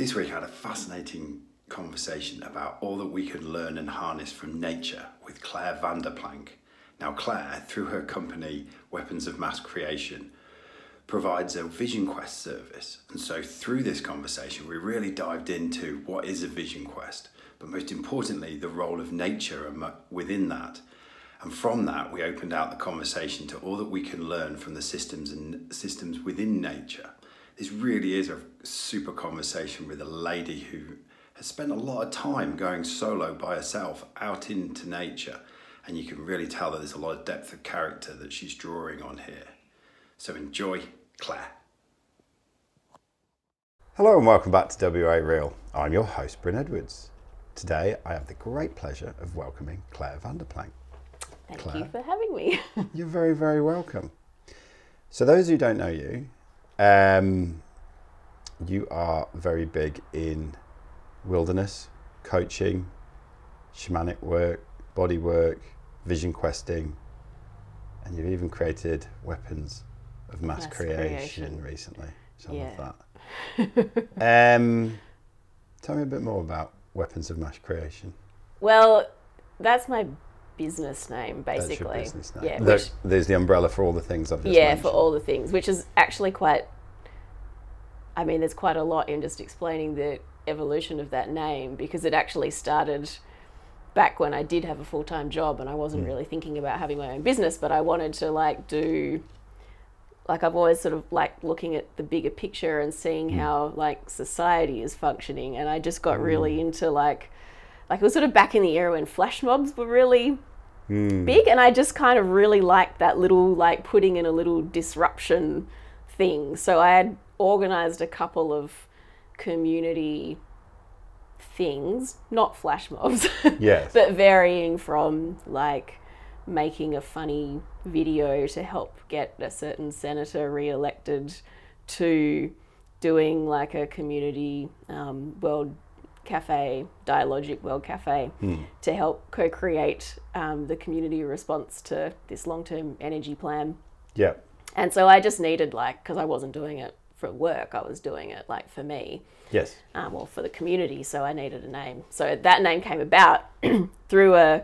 This week I had a fascinating conversation about all that we can learn and harness from nature with Claire Vanderplank. Now, Claire, through her company Weapons of Mass Creation, provides a Vision Quest service. And so, through this conversation, we really dived into what is a Vision Quest, but most importantly, the role of nature within that. And from that, we opened out the conversation to all that we can learn from the systems and systems within nature. This really is a super conversation with a lady who has spent a lot of time going solo by herself out into nature. And you can really tell that there's a lot of depth of character that she's drawing on here. So enjoy Claire. Hello and welcome back to WA Real. I'm your host, Bryn Edwards. Today I have the great pleasure of welcoming Claire Vanderplank. Thank Claire. you for having me. You're very, very welcome. So, those who don't know you, um, you are very big in wilderness coaching, shamanic work, body work, vision questing, and you've even created weapons of mass, Mass creation, creation. recently. So I Yeah. love that. um, tell me a bit more about weapons of mass creation. well, that's my business name, That's basically. your business name. Yeah, There- which, there's the umbrella for all the things I've just yeah, mentioned. for all the things, which is actually quite. I mean, there's quite a lot in just explaining the evolution of that name because it actually started back when I did have a full time job and I wasn't really thinking about having my own business, but I wanted to like do like I've always sort of like looking at the bigger picture and seeing Hmm. how like society is functioning and I just got really into like like it was sort of back in the era when flash mobs were really Hmm. big and I just kind of really liked that little like putting in a little disruption thing. So I had organized a couple of community things, not flash mobs, Yes. but varying from like making a funny video to help get a certain senator re-elected to doing like a community um, world cafe dialogic world cafe to help co-create um, the community response to this long-term energy plan yeah. and so i just needed like because i wasn't doing it for work i was doing it like for me Yes. um, or for the community. So I needed a name. So that name came about through a,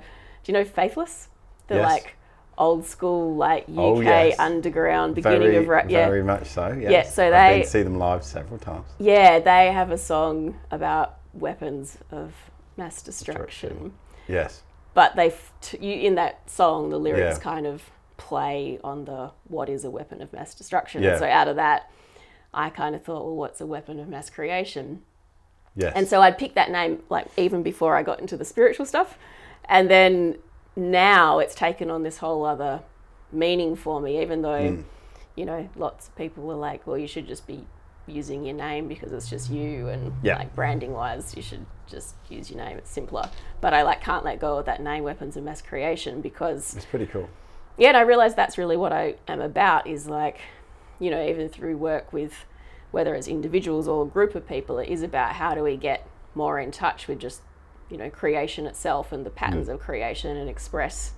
do you know Faithless? The Yes. like old school like UK Oh, yes. underground beginning very, of rap. Yeah, very much so. Yes. Yeah, so I've they- been to see them live several times. yeah. They have a song about weapons of mass destruction. Destruction. Yes. But they, t- you, in that song, the lyrics Yeah. kind of play on the what is a weapon of mass destruction. Yeah. And so out of that, I kind of thought, well, what's a weapon of mass creation? Yes. And so I'd picked that name like even before I got into the spiritual stuff. And then now it's taken on this whole other meaning for me, even though, Hmm. you know, lots of people were like, well, you should just be using your name because it's just you and Yeah. like branding wise you should just use your name it's simpler but i like can't let go of that name weapons of mass creation because it's pretty cool. yeah, and I realize that's really what I am about is like, you know, even through work with whether it's individuals or a group of people, it is about how do we get more in touch with just, you know, creation itself and the mm. patterns of creation and express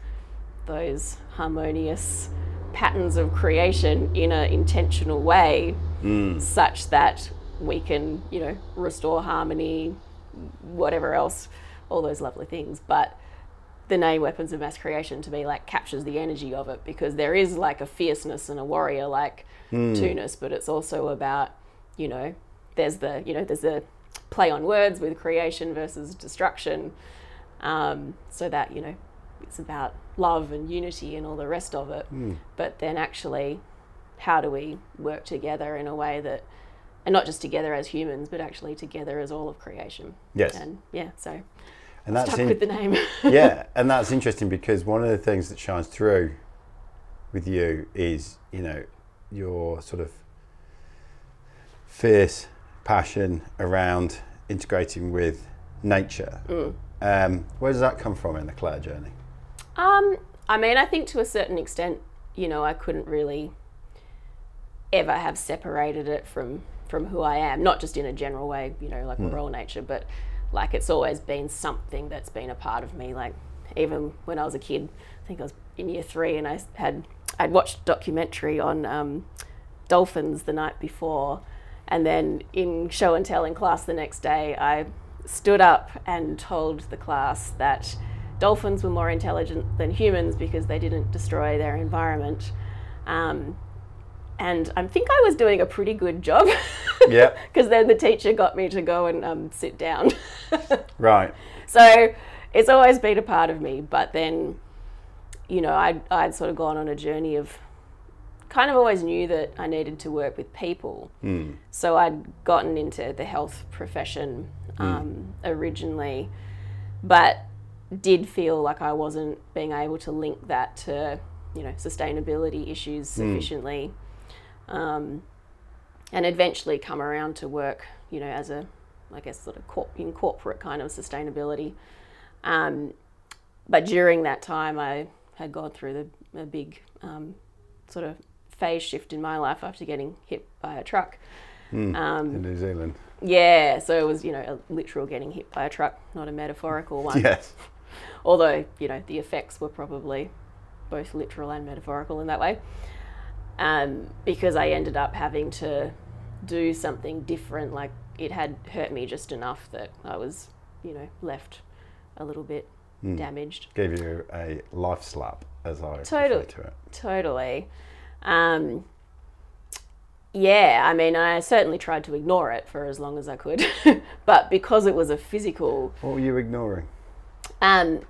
those harmonious patterns of creation in an intentional way such that we can, you know, restore harmony, whatever else, all those lovely things. But the name weapons of mass creation to me like captures the energy of it because there is like a fierceness and a warrior like to-ness but it's also about you know there's the you know there's a play on words with creation versus destruction. Um, so that you know it's about love and unity and all the rest of it. But then actually how do we work together in a way that and not just together as humans but actually together as all of creation Yes. and yeah so And that's stuck in- with the name yeah, and that's interesting because one of the things that shines through with you is, you know, your sort of fierce passion around integrating with nature. Mm. Um, where does that come from in the Claire journey? Um, I mean, I think to a certain extent, you know, I couldn't really ever have separated it from from who I am, not just in a general way, you know, like we're all nature, but like it's always been something that's been a part of me. Like even when I was a kid, I think I was in year three, and I had I'd watched a documentary on um, dolphins the night before, And then in show and tell in class the next day, I stood up and told the class that dolphins were more intelligent than humans because they didn't destroy their environment. Um, and I think I was doing a pretty good job. Yeah. Because then the teacher got me to go and um, sit down. Right. so it's always been a part of me. But then, you know, I'd, I'd sort of gone on a journey of kind of always knew that I needed to work with people. So I'd gotten into the health profession um, originally, but did feel like I wasn't being able to link that to, you know, sustainability issues sufficiently. Um, and eventually come around to work, you know, as a, I guess, sort of corp- in corporate kind of sustainability. Um, but during that time, I had gone through the, a big um, sort of phase shift in my life after getting hit by a truck. Um, In New Zealand. yeah, so it was, you know, a literal getting hit by a truck, not a metaphorical one. Yes. Although, you know, the effects were probably both literal and metaphorical in that way. Um, because I ended up having to do something different. Like it had hurt me just enough that I was, you know, left a little bit damaged. Gave you a life slap, as I Totally. refer to it. Totally. Um, yeah, I mean, I certainly tried to ignore it for as long as I could, but because it was a physical What were you ignoring? um,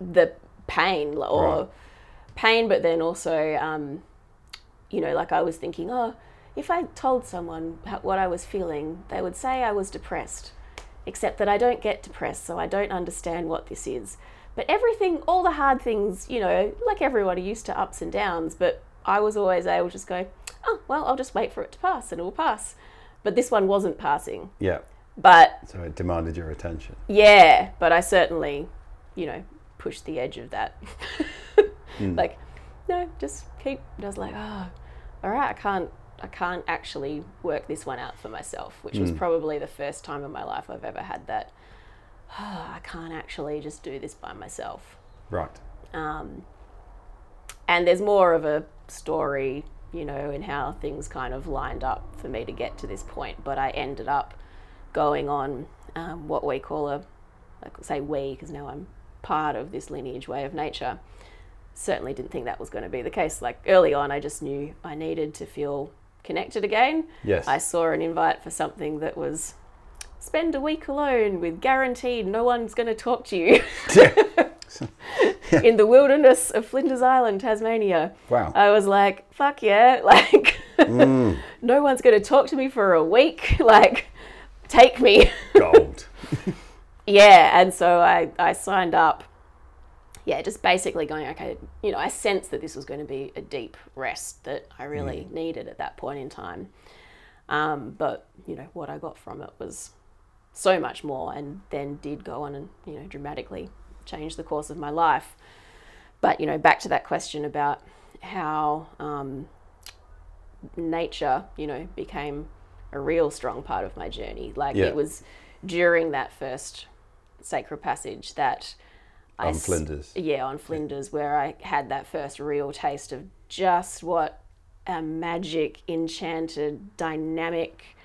the pain or Right. pain, but then also, um, you know, like I was thinking, oh, if I told someone what I was feeling, they would say I was depressed, except that I don't get depressed, so I don't understand what this is. But everything, all the hard things, you know, like everyone are used to ups and downs, but I was always able to just go, oh, well, I'll just wait for it to pass and it will pass. But this one wasn't passing. Yeah. But So it demanded your attention. yeah, but I certainly, you know, pushed the edge of that. Hmm. Like, no, just keep. I was like, oh, all right, I can't, I can't actually work this one out for myself, which was probably the first time in my life I've ever had that. Oh, I can't actually just do this by myself. Right. Um, and there's more of a story, you know, in how things kind of lined up for me to get to this point. But I ended up going on um, what we call a, I say we, because now I'm part of this lineage way of nature. Certainly didn't think that was going to be the case. Like early on, I just knew I needed to feel connected again. Yes. I saw an invite for something that was spend a week alone with guaranteed no one's going to talk to you in the wilderness of Flinders Island, Tasmania. Wow. I was like, fuck yeah. Like, mm. no one's going to talk to me for a week. Like, take me. Gold. yeah. And so I, I signed up. Yeah, just basically going, okay, you know, I sensed that this was going to be a deep rest that I really needed at that point in time. Um, but, you know, what I got from it was so much more and then did go on and, you know, dramatically change the course of my life. But, you know, back to that question about how um, nature, you know, became a real strong part of my journey. Like Yeah. it was during that first sacred passage that On Flinders. yeah, on Flinders, where I had that first real taste of just what a magic, enchanted, dynamic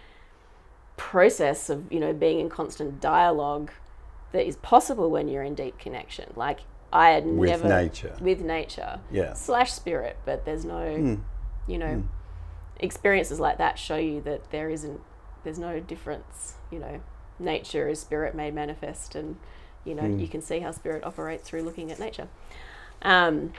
process of you know being in constant dialogue that is possible when you're in deep connection. Like I had never With never nature. with nature Yeah. slash spirit, but there's no hmm. you know hmm. experiences like that show you that there isn't there's no difference. You know, nature is spirit made manifest, and you know you can see how spirit operates through looking at nature. Um,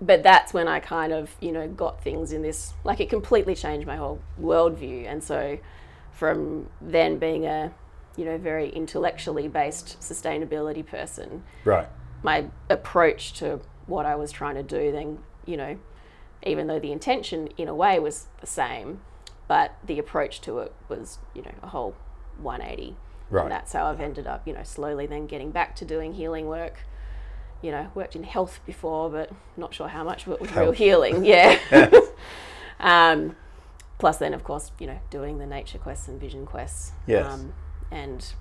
but that's when I kind of, you know, got things in this, like it completely changed my whole worldview. And so from then being a, you know, very intellectually based sustainability person, Right. my approach to what I was trying to do then, you know, even though the intention in a way was the same, but the approach to it was, you know, a whole 180. Right. And that's how I've ended up, you know, slowly then getting back to doing healing work. You know, worked in health before, but not sure how much of it was real healing. Yeah. um, plus, then, of course, you know, doing the nature quests and vision quests. Yes. Um, and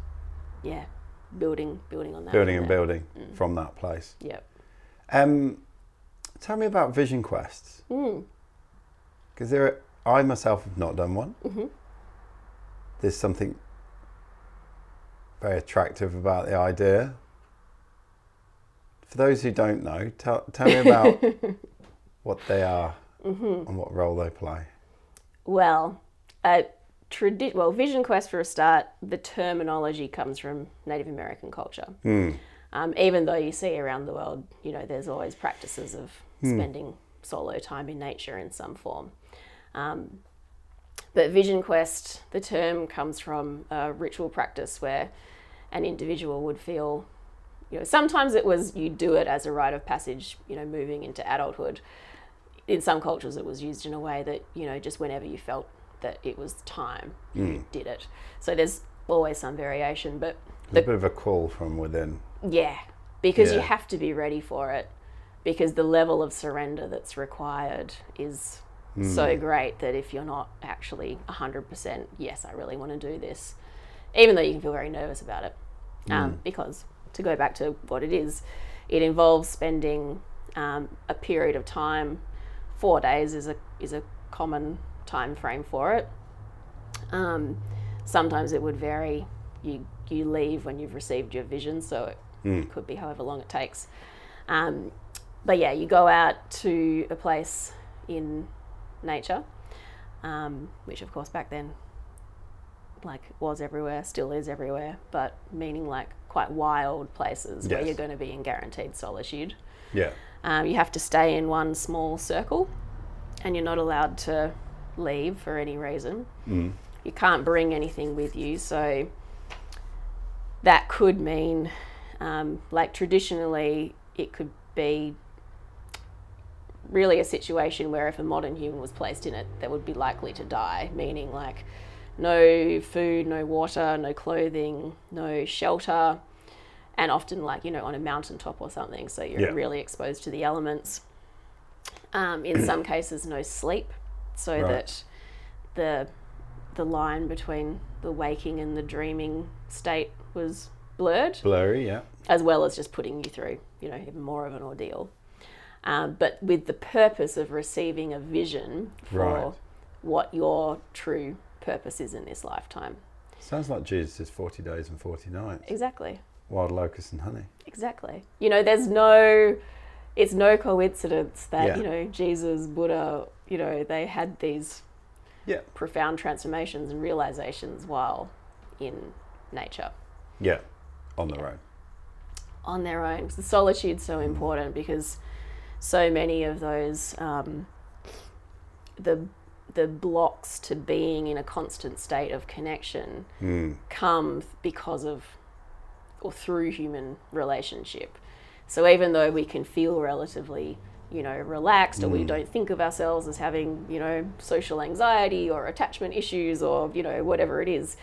yeah, building, building on that. Building and there. building Mm. from that place. Yep. Um, tell me about vision quests. Mm. Because there, are, I myself have not done one. Mm-hmm. there's something very attractive about the idea. For those who don't know, tell, tell me about what they are and what role they play. Well, uh, tradi- well, Vision Quest for a start, the terminology comes from Native American culture. Um, even though you see around the world, you know, there's always practices of spending solo time in nature in some form. Um, but Vision Quest, the term comes from a ritual practice where an individual would feel, you know, sometimes it was you do it as a rite of passage, you know, moving into adulthood. In some cultures, it was used in a way that, you know, just whenever you felt that it was time, you hmm. did it. So there's always some variation, but A bit of a call from within. yeah, because you have to be ready for it, because the level of surrender that's required is so hmm. great that if you're not actually 100%, yes, I really want to do this, even though you can feel very nervous about it. Um, because to go back to what it is, it involves spending um, a period of time. Four days is a is a common time frame for it. Um, sometimes it would vary. You you leave when you've received your vision, so it could be however long it takes. Um, but yeah, you go out to a place in nature, um, which of course back then, like was everywhere, still is everywhere, but meaning like quite wild places where you're going to be in guaranteed solitude. Yeah. Um, you have to stay in one small circle, and you're not allowed to leave for any reason. You can't bring anything with you, so that could mean, um, like traditionally, it could be really a situation where if a modern human was placed in it, they would be likely to die, meaning like no food, no water, no clothing, no shelter, and often like, you know, on a mountaintop or something, so you're Yeah. really exposed to the elements. Um, in some cases, no sleep, so Right. that the the line between the waking and the dreaming state was blurred Blurry, yeah. as well as just putting you through, you know, even more of an ordeal. Um, but with the purpose of receiving a vision for Right. what your true purpose is in this lifetime. Sounds like Jesus' 40 days and 40 nights. Exactly. Wild locusts and honey. Exactly. You know, there's no, it's no coincidence that, Yeah. you know, Jesus, Buddha, you know, they had these Yeah. profound transformations and realizations while in nature. Yeah. On the own. on their own. The solitude's so important because so many of those um, the the blocks to being in a constant state of connection come because of or through human relationship. So even though we can feel relatively, you know, relaxed or we don't think of ourselves as having, you know, social anxiety or attachment issues or, you know, whatever it is,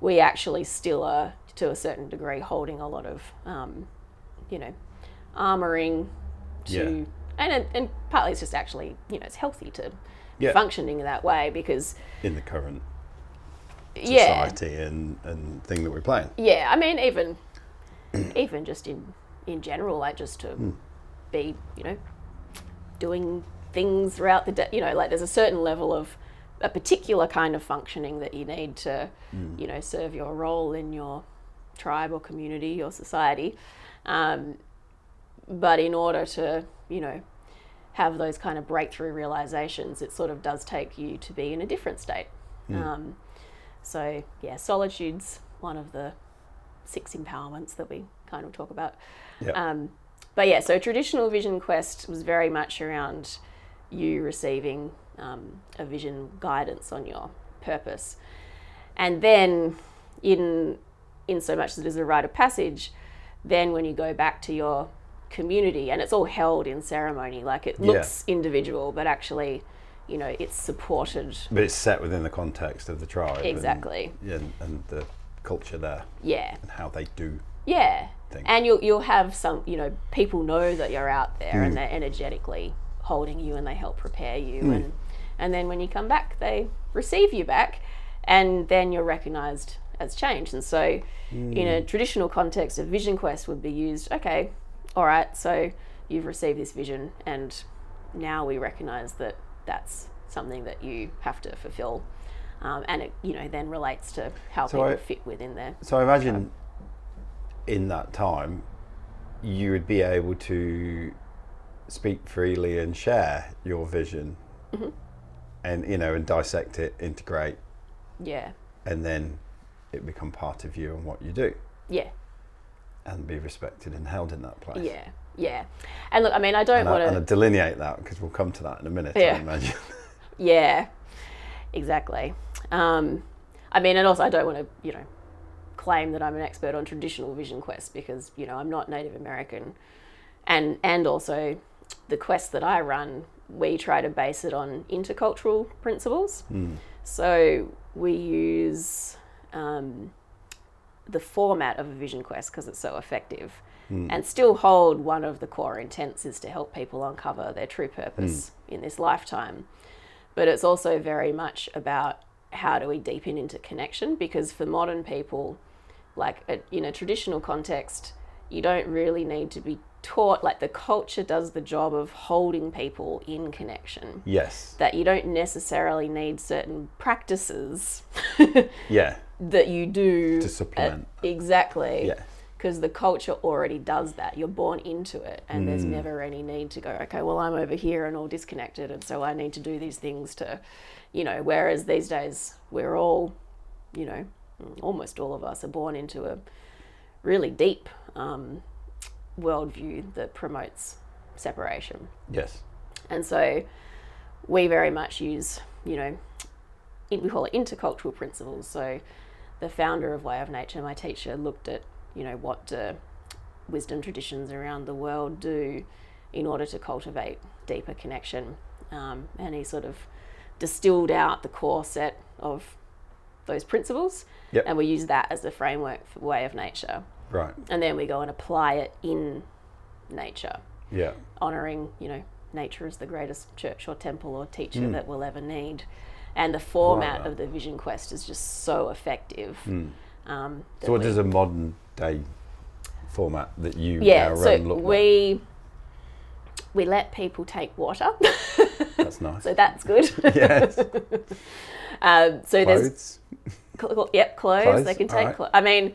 we actually still are to a certain degree holding a lot of um, you know, armoring to Yeah. and and partly it's just actually, you know, it's healthy to Yeah. functioning that way because In the current yeah. society and, and thing that we're playing. Yeah, I mean, even even just in in general, like just to be, you know, doing things throughout the day. You know, like there's a certain level of a particular kind of functioning that you need to, you know, serve your role in your tribe or community or society. Um, but in order to, you know, have those kind of breakthrough realizations, it sort of does take you to be in a different state. Um, so yeah, solitude's one of the six empowerments that we kind of talk about. Um, but yeah, so traditional vision quest was very much around you receiving um, a vision guidance on your purpose, and then in in so much as it is a rite of passage, then when you go back to your community and it's all held in ceremony, like it Yeah. looks individual, but actually, you know, it's supported. But it's set within the context of the tribe. Exactly. And, and the culture there Yeah. and how they do. Yeah. thing. And you'll you'll have some, you know, people know that you're out there and mm. they're energetically holding you and they help prepare you mm. and and then when you come back they receive you back and then you're recognized as changed. And so in a mm. traditional context a vision quest would be used, okay, all right, so you've received this vision and now we recognize that that's something that you have to fulfill. um, and it you know then relates to how So people I- fit within there. So I imagine in that time, you would be able to speak freely and share your vision, Mm-hmm. and you know, and dissect it, integrate, Yeah, and then it become part of you and what you do, yeah, and be respected and held in that place. yeah, yeah. And look, I mean, I don't I, want and I to. delineate that because we'll come to that in a minute. I Yeah. imagine. Yeah, exactly. Um, I mean, and also I don't want to, you know, claim that I'm an expert on traditional vision quests because you know I'm not Native American, and and also the quests that I run, we try to base it on intercultural principles. So we use um, the format of a vision quest because it's so effective. Hmm. And still hold one of the core intents is to help people uncover their true purpose hmm. in this lifetime. But it's also very much about how do we deepen into connection because for modern people, like a, in a traditional context, you don't really need to be taught, like the culture does the job of holding people in connection yes. that you don't necessarily need certain practices Yeah. That you do To supplement. exactly Yeah. because the culture already does that you're born into it and Mm. there's never any need to go okay well i'm over here and all disconnected and so i need to do these things to you know whereas these days we're all you know almost all of us are born into a really deep um, worldview that promotes separation Yes. and so we very much use, you know, we call it intercultural principles. So the founder of Way of Nature, my teacher, looked at, you know, what do wisdom traditions around the world do in order to cultivate deeper connection. Um, and he sort of distilled out the core set of those principles. Yep. And we use that as the framework for Way of Nature. Right. And then we go and apply it in nature Yeah. honoring, you know, nature as the greatest church or temple or teacher Hmm. that we'll ever need. And the format of the Vision Quest is just so effective. Um, Hmm. So what does a modern day format that you yeah, now so run look like? we we let people take water, That's nice. so that's good. yes. um, so there's Clothes. cl- yep clothes. Clothes, They can take. alright. clo- I mean,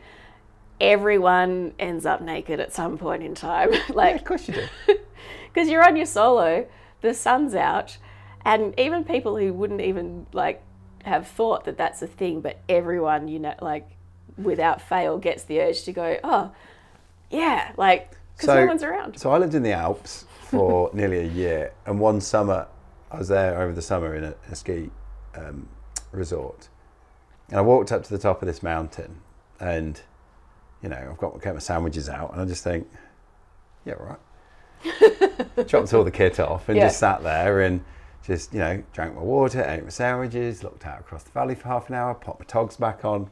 everyone ends up naked at some point in time. Yeah, like of course you do. because you're on your solo, the sun's out, and even people who wouldn't even like have thought that that's a thing, but everyone you know, like without fail, gets the urge to go, oh, yeah, like because So- no one's around. So I lived in the Alps for nearly a year, and one summer I was there over the summer in a, a ski um, resort, and I walked up to the top of this mountain, and you know I've got get my sandwiches out, and I just think, yeah, right. Chopped all the kit off and Yeah. just sat there and just you know drank my water, ate my sandwiches, looked out across the valley for half an hour, popped my togs back on,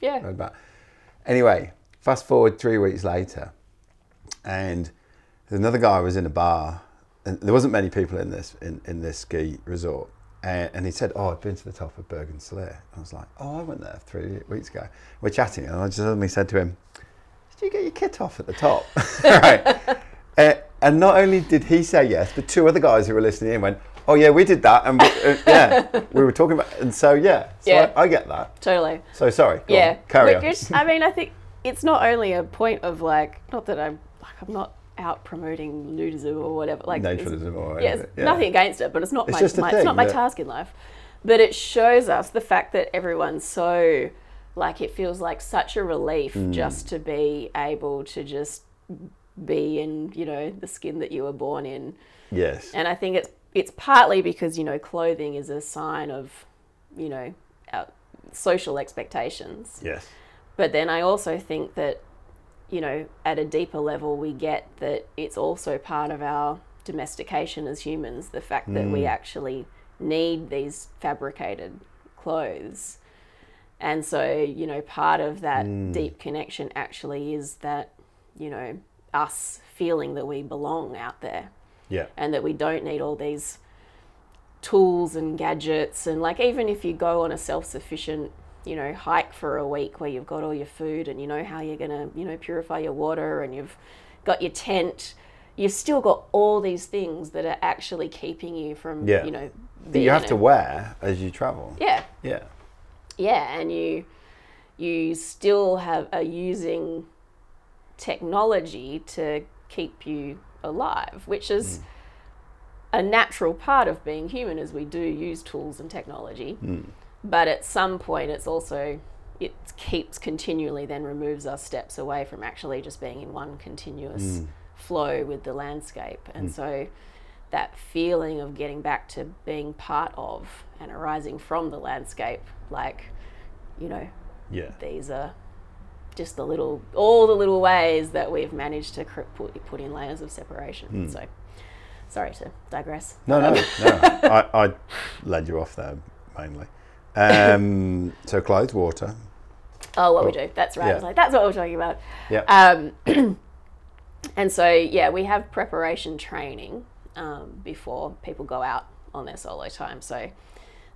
yeah, back. Anyway, fast forward three weeks later, and another guy was in a bar, and there wasn't many people in this in, in this ski resort. And, and he said, "Oh, I've been to the top of Bergen Salir." I was like, "Oh, I went there three weeks ago." We're chatting, and I just suddenly said to him, "Did you get your kit off at the top?" right. Uh, and not only did he say yes, but two other guys who were listening in went, "Oh yeah, we did that," and we, uh, yeah, we were talking about. And so yeah, so Yeah. I, I get that. totally. So sorry. yeah, on, carry on. I mean, I think it's not only a point of like, not that I'm like I'm not out promoting nudism or whatever. Like, Naturalism or anything, yeah. nothing against it, but it's not It's my, just my it's not my task in life. But it shows us the fact that everyone's so like it feels like such a relief Mm. just to be able to just be in you know the skin that you were born in, Yes. and I think it's it's partly because you know clothing is a sign of you know our social expectations. Yes. But then I also think that, you know, at a deeper level, we get that it's also part of our domestication as humans the fact that we mm. actually need these fabricated clothes. And so, you know, part of that mm. deep connection actually is that, you know, us feeling that we belong out there Yeah. and that we don't need all these tools and gadgets and like even if you go on a self-sufficient you know hike for a week where you've got all your food and you know how you're going to you know purify your water and you've got your tent you've still got all these things that are actually keeping you from Yeah. you know That you have to wear as you travel. yeah Yeah. yeah, and you you still have are using technology to keep you alive, which is Mm. a natural part of being human as we do use tools and technology. Mm. But at some point it's also it keeps continually then removes us steps away from actually just being in one continuous Mm. flow with the landscape. And so that feeling of getting back to being part of and arising from the landscape, like, you know, Yeah. these are just the little, all the little ways that we've managed to cr- put, put in layers of separation. Hmm. So, sorry to digress. No, no, no. I, I led you off there mainly. Um, so clothes, water. Oh, what we do. That's right. I was like, that's what we're talking about. Yeah. Um, and so, yeah, we have preparation training um, before people go out on their solo time. So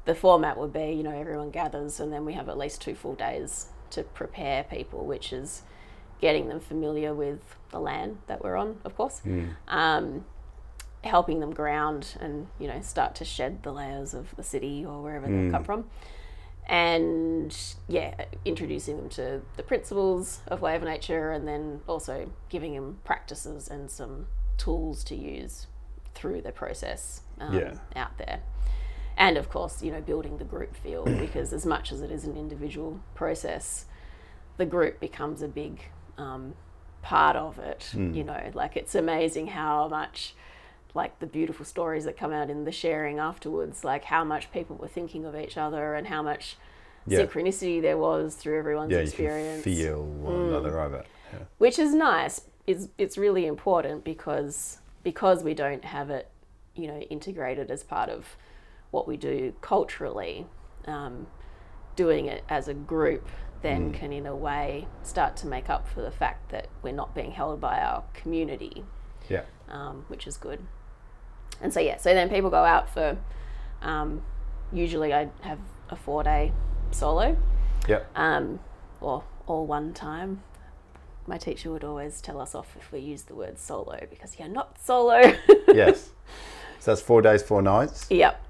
the format would be, you know, everyone gathers and then we have at least two full days to prepare people, which is getting them familiar with the land that we're on, of course, um, helping them ground and, you know, start to shed the layers of the city or wherever they've come from and yeah, introducing them to the principles of Way of Nature, and then also giving them practices and some tools to use through the process um, Yeah. out there. And of course, you know, building the group feel because as much as it is an individual process, the group becomes a big um, part of it. You know, like it's amazing how much like the beautiful stories that come out in the sharing afterwards, like how much people were thinking of each other and how much Yeah. synchronicity there was through everyone's Yeah, experience. you feel one another, I bet. Yeah. Which is nice. It's, it's really important because because we don't have it, you know, integrated as part of what we do culturally. Um, doing it as a group then can, in a way, start to make up for the fact that we're not being held by our community Yeah. um, which is good. And so yeah, so then people go out for. Um, usually, I have a four day solo, Yeah. um, or all one time. My teacher would always tell us off if we used the word solo because you're not solo. yes. So that's four days, four nights. Yep.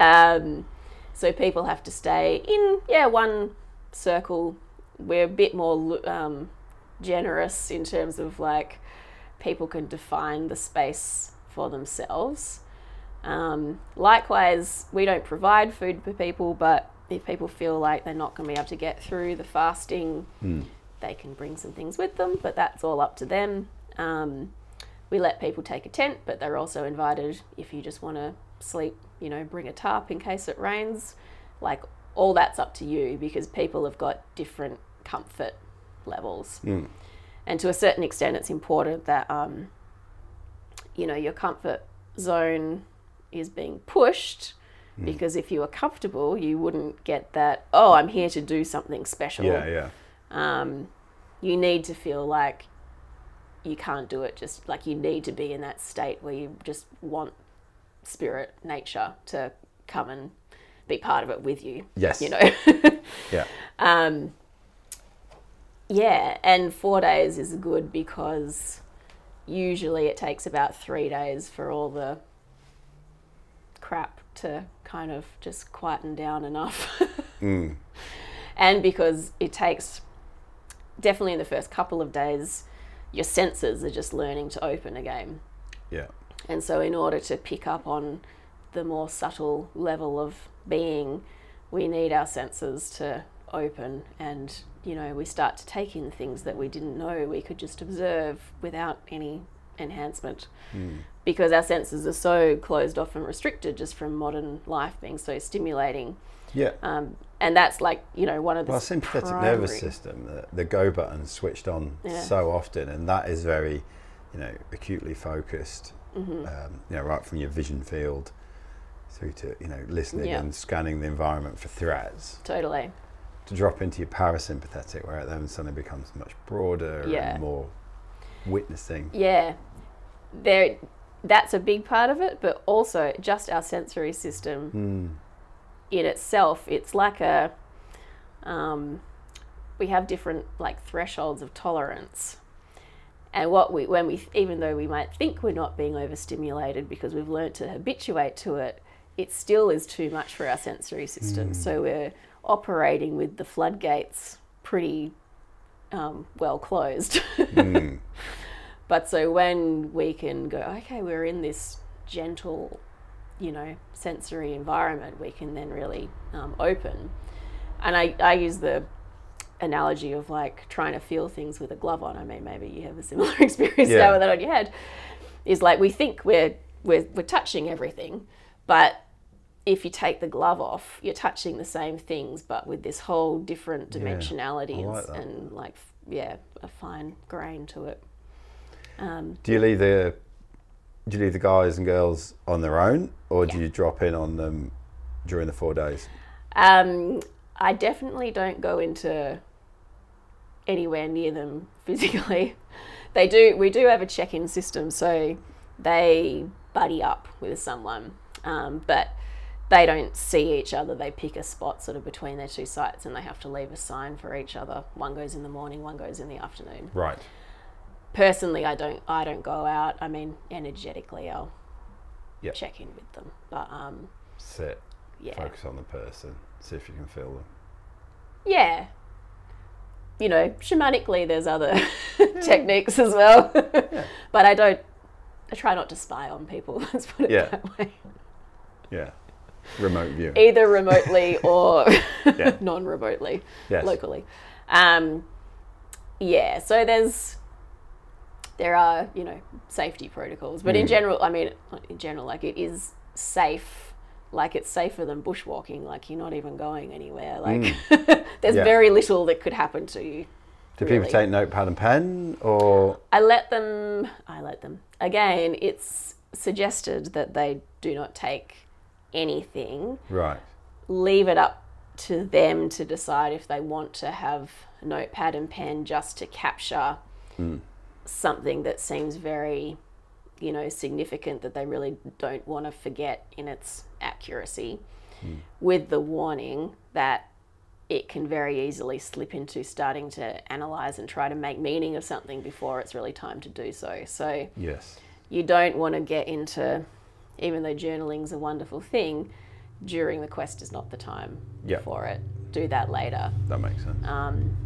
Um, so people have to stay in, yeah, one circle. We're a bit more um, generous in terms of like people can define the space for themselves. Um, likewise, we don't provide food for people, but if people feel like they're not going to be able to get through the fasting, they can bring some things with them, but that's all up to them. Um, we let people take a tent, but they're also invited if you just want to sleep, you know, bring a tarp in case it rains. Like all that's up to you because people have got different comfort levels. And to a certain extent, it's important that, um, you know, your comfort zone is being pushed because if you were comfortable, you wouldn't get that, oh, I'm here to do something special Yeah, yeah. um, you need to feel like you can't do it just like you need to be in that state where you just want spirit nature to come and be part of it with you Yes. you know Yeah. um, yeah and four days is good because usually it takes about three days for all the crap to kind of just quieten down enough Mm. and because it takes definitely in the first couple of days your senses are just learning to open again Yeah. And so in order to pick up on the more subtle level of being we need our senses to open and you know we start to take in things that we didn't know we could just observe without any enhancement because our senses are so closed off and restricted just from modern life being so stimulating Yeah. um, and that's like you know one of the Well, sympathetic nervous system, the, the go button switched on Yeah. so often, and that is very, you know, acutely focused. Mm-hmm. Um, you know, right from your vision field through to you know listening Yeah. and scanning the environment for threats totally to drop into your parasympathetic, where it then suddenly becomes much broader Yeah. and more witnessing. yeah there that's a big part of it but also just our sensory system Mm. in itself it's like a um, we have different like thresholds of tolerance and what we when we even though we might think we're not being overstimulated because we've learnt to habituate to it it still is too much for our sensory system so we're operating with the floodgates pretty um, well closed. Mm. But so when we can go, okay, we're in this gentle, you know, sensory environment, we can then really um, open. And I, I use the analogy of like trying to feel things with a glove on. I mean, maybe you have a similar experience Yeah. now with that on your head. Is like we think we're, we're, we're touching everything, but if you take the glove off, you're touching the same things, but with this whole different Yeah, dimensionality I like and, like, yeah, a fine grain to it. Um, Do you leave the do you leave the guys and girls on their own, or do you drop in on them during the four days? Um, I definitely don't go into anywhere near them physically. They do. We do have a check-in system, so they buddy up with someone, um, but they don't see each other. They pick a spot sort of between their two sites, and they have to leave a sign for each other. One goes in the morning, one goes in the afternoon. Right. Personally, I don't. I don't go out. I mean, energetically, I'll Yep. check in with them, but um, Sit. yeah. Focus on the person. See if you can feel them. Yeah. You know, shamanically, there's other techniques as well. but I don't, I try not to spy on people, let's put it Yeah. that way. Yeah. Remote view. Either remotely or non remotely, Yes. locally. Um, yeah, so there's, there are, you know, safety protocols. But in Mm. general, I mean, in general, like it is safe. Like it's safer than bushwalking. Like you're not even going anywhere. Like mm. there's Yeah. very little that could happen to you. Do really. people take notepad and pen, or I let them. I let them. Again, it's suggested that they do not take anything. right? Leave it up to them to decide if they want to have notepad and pen just to capture hmm. something that seems very, you know, significant that they really don't want to forget in its accuracy, with the warning that it can very easily slip into starting to analyze and try to make meaning of something before it's really time to do so. So Yes. you don't want to get into, even though journaling's a wonderful thing, during the quest is not the time Yeah. for it. Do that later. That makes sense. Um,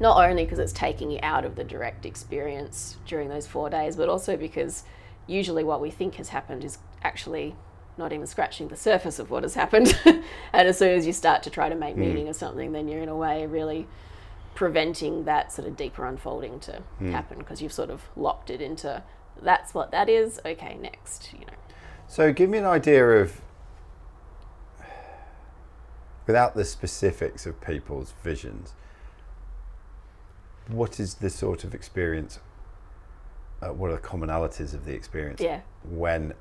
not only because it's taking you out of the direct experience during those four days, but also because usually what we think has happened is actually not even scratching the surface of what has happened. and as soon as you start to try to make hmm. meaning of something, then you're in a way really preventing that sort of deeper unfolding to hmm. happen because you've sort of locked it into that's what that is. Okay, next. You know. So give me an idea of, without the specifics of people's visions, what is the sort of experience? Uh, what are the commonalities of the experience Yeah. when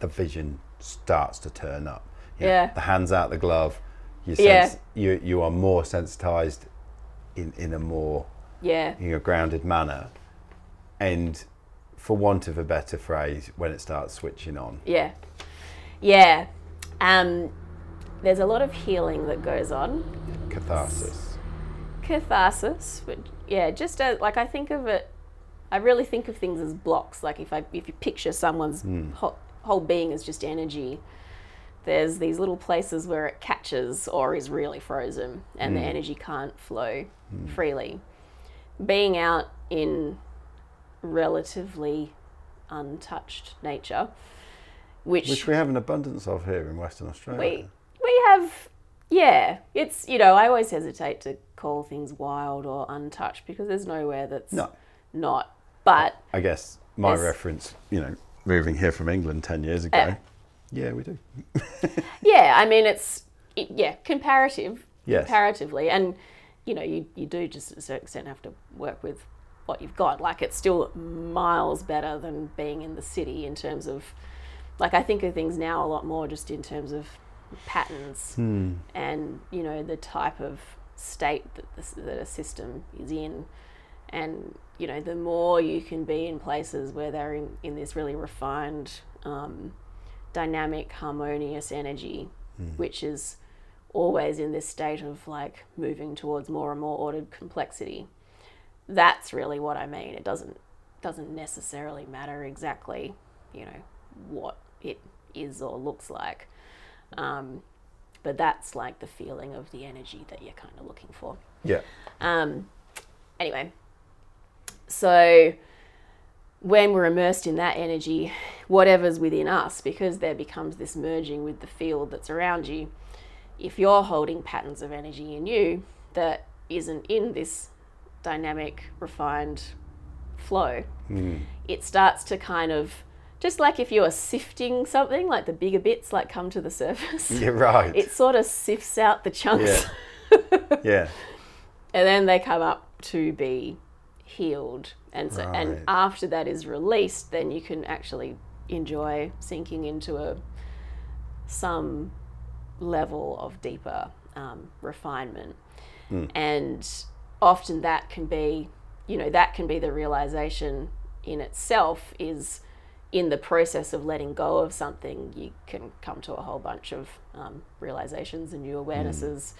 the vision starts to turn up? You know, Yeah. The hands out the glove. You Yeah. you you are more sensitized in in a more Yeah. you know, grounded manner, and for want of a better phrase, when it starts switching on. Yeah. Yeah. Um, there's a lot of healing that goes on. catharsis. Catharsis, but yeah, just as, like I think of it, I really think of things as blocks. Like if I if you picture someone's hmm. whole, whole being as just energy, there's these little places where it catches or is really frozen, and the hmm. energy can't flow hmm. freely. Being out in relatively untouched nature, which, Which we have an abundance of here in Western Australia. we we have yeah it's you know i always hesitate to call things wild or untouched because there's nowhere that's No. not but I guess my reference, you know, moving here from England 10 years ago. Eh. yeah, we do. yeah i mean it's it, yeah comparative Yes. comparatively and you know you, you do just to a certain extent have to work with what you've got like it's still miles better than being in the city in terms of like i think of things now a lot more just in terms of patterns Hmm. and you know the type of state that, the, that a system is in. And you know the more you can be in places where they're in, in this really refined um, dynamic harmonious energy which is always in this state of like moving towards more and more ordered complexity. That's really what i mean. It doesn't doesn't necessarily matter exactly you know what it is or looks like. Um, but that's like the feeling of the energy that you're kind of looking for. Yeah. Um, anyway, so when we're immersed in that energy, whatever's within us, because there becomes this merging with the field that's around you, if you're holding patterns of energy in you that isn't in this dynamic, refined flow, it starts to kind of just like if you are sifting something, like the bigger bits like come to the surface. You're right. It sort of sifts out the chunks Yeah. yeah. and then they come up to be healed and so Right. and after that is released then you can actually enjoy sinking into a some level of deeper um, refinement and often that can be you know that can be the realization in itself is in the process of letting go of something you can come to a whole bunch of um, realizations and new awarenesses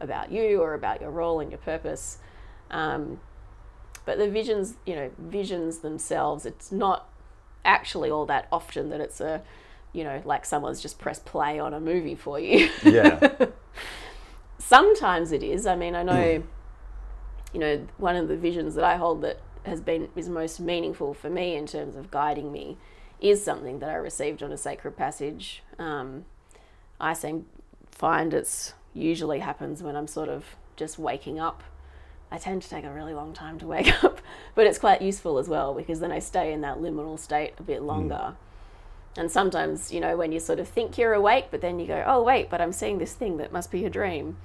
about you or about your role and your purpose um, but the visions you know visions themselves it's not actually all that often that it's a you know like someone's just pressed play on a movie for you Yeah. sometimes it is. I mean, I know, you know, one of the visions that I hold that has been is most meaningful for me in terms of guiding me is something that I received on a sacred passage. Um, I seem find it's usually happens when I'm sort of just waking up. I tend to take a really long time to wake up, but it's quite useful as well because then I stay in that liminal state a bit longer. And sometimes, you know, when you sort of think you're awake, but then you go, oh, wait, but I'm seeing this thing that must be a dream.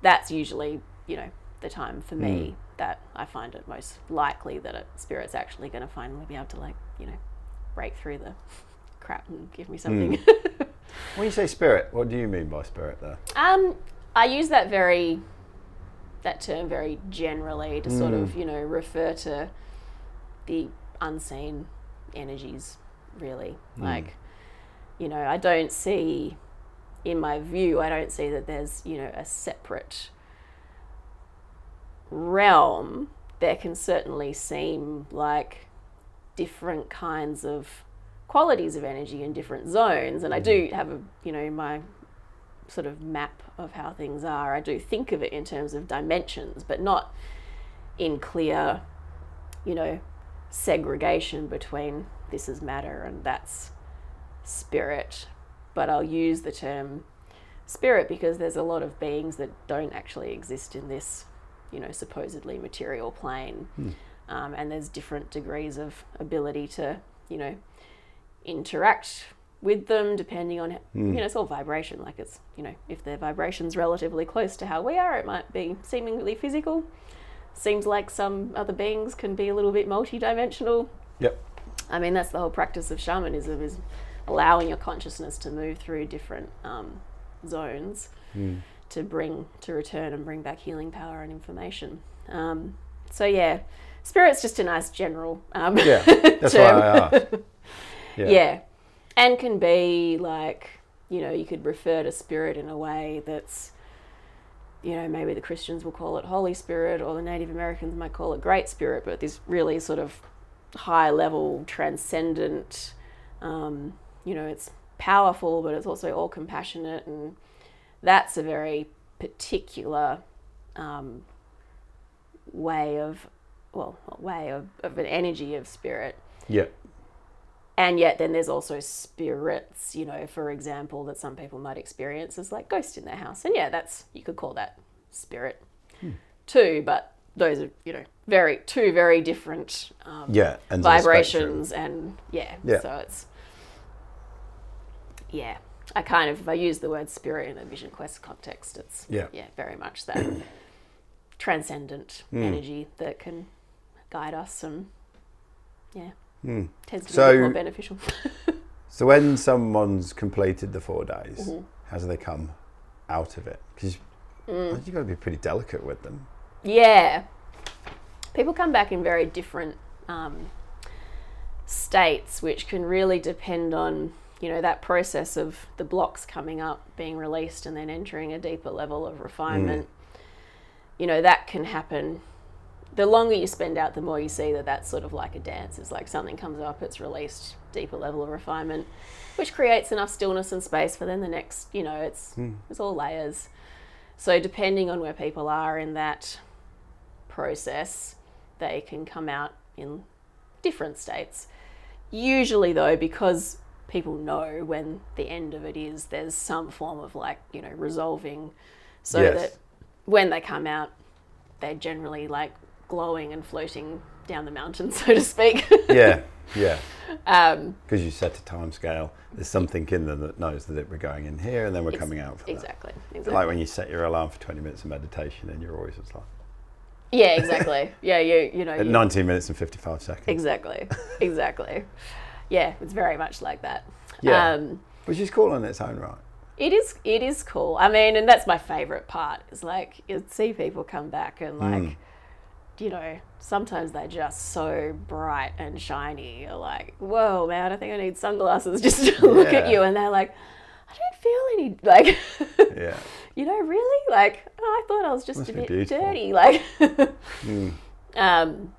That's usually, you know, the time for me that I find it most likely that a spirit's actually going to finally be able to, like, you know, break through the crap and give me hmm. something. when you say spirit, what do you mean by spirit there? Um, I use that very, that term very generally to sort of, hmm. you know, refer to the unseen energies, really. Hmm. Like, you know, I don't see, in my view, I don't see that there's, you know, a separate realm. There can certainly seem like different kinds of qualities of energy in different zones, and I do mm-hmm. have a, you know, my sort of map of how things are. I do think of it in terms of dimensions, but not in clear, you know, segregation between this is matter and that's spirit. But I'll use the term spirit because there's a lot of beings that don't actually exist in this, you know, supposedly material plane. Hmm. Um, and there's different degrees of ability to, you know, interact with them depending on you know it's all vibration. Like it's you know if their vibration's relatively close to how we are it might be seemingly physical. Seems like some other beings can be a little bit multi-dimensional. Yep. i mean that's the whole practice of shamanism is allowing your consciousness to move through different um, zones to bring to return and bring back healing power and information. Um, so yeah spirit's just a nice general um, Yeah. That's why I asked. Yeah. yeah. And can be like, you know, you could refer to spirit in a way that's, you know, maybe the Christians will call it Holy Spirit or the Native Americans might call it Great Spirit, but this really sort of high level, transcendent, um, you know, it's powerful, but it's also all compassionate. And that's a very particular um, way of, well, way of, of an energy of spirit Yeah. and yet then there's also spirits you know for example that some people might experience as like ghosts in their house and yeah that's you could call that spirit too but those are you know very two very different um, Yeah. the vibrations and yeah, Yeah. so it's yeah i kind of if i use the word spirit in a vision quest context it's Yeah. yeah very much that transcendent Hmm. energy that can guide us and yeah tends to be So- bit more beneficial So when someone's completed the four days, Mm-hmm. how do they come out of it? Because Mm. you've got to be pretty delicate with them. Yeah. People come back in very different um, states, which can really depend on, you know, that process of the blocks coming up, being released, and then entering a deeper level of refinement. You know, that can happen the longer you spend out, the more you see that that's sort of like a dance. It's like something comes up, it's released, deeper level of refinement, which creates enough stillness and space for then the next. You know, it's hmm. it's all layers. So depending on where people are in that process, they can come out in different states. Usually, though, because people know when the end of it is, there's some form of like, you know, resolving so Yes. that when they come out, they're generally like glowing and floating down the mountain, so to speak. Yeah, yeah. um, Because you set a time scale, there's something in them that knows that we're going in here and then we're coming out for that. exactly. It's Exactly. like when you set your alarm for 20 minutes of meditation and you're always just like, yeah, exactly. Yeah, you you know. at you- 19 minutes and 55 seconds. Exactly. Exactly. yeah, it's very much like that. Yeah. Um, Which is cool in its own right. It is. It is cool. I mean, and that's my favorite part. Is like you see people come back and like, Mm. you know, sometimes they're just so bright and shiny. You're like, whoa, man! I think I need sunglasses just to look at you. And they're like, I don't feel any like, Yeah. you know, really like. Oh, I thought I was just Must a bit beautiful. dirty. Like, Mm. um,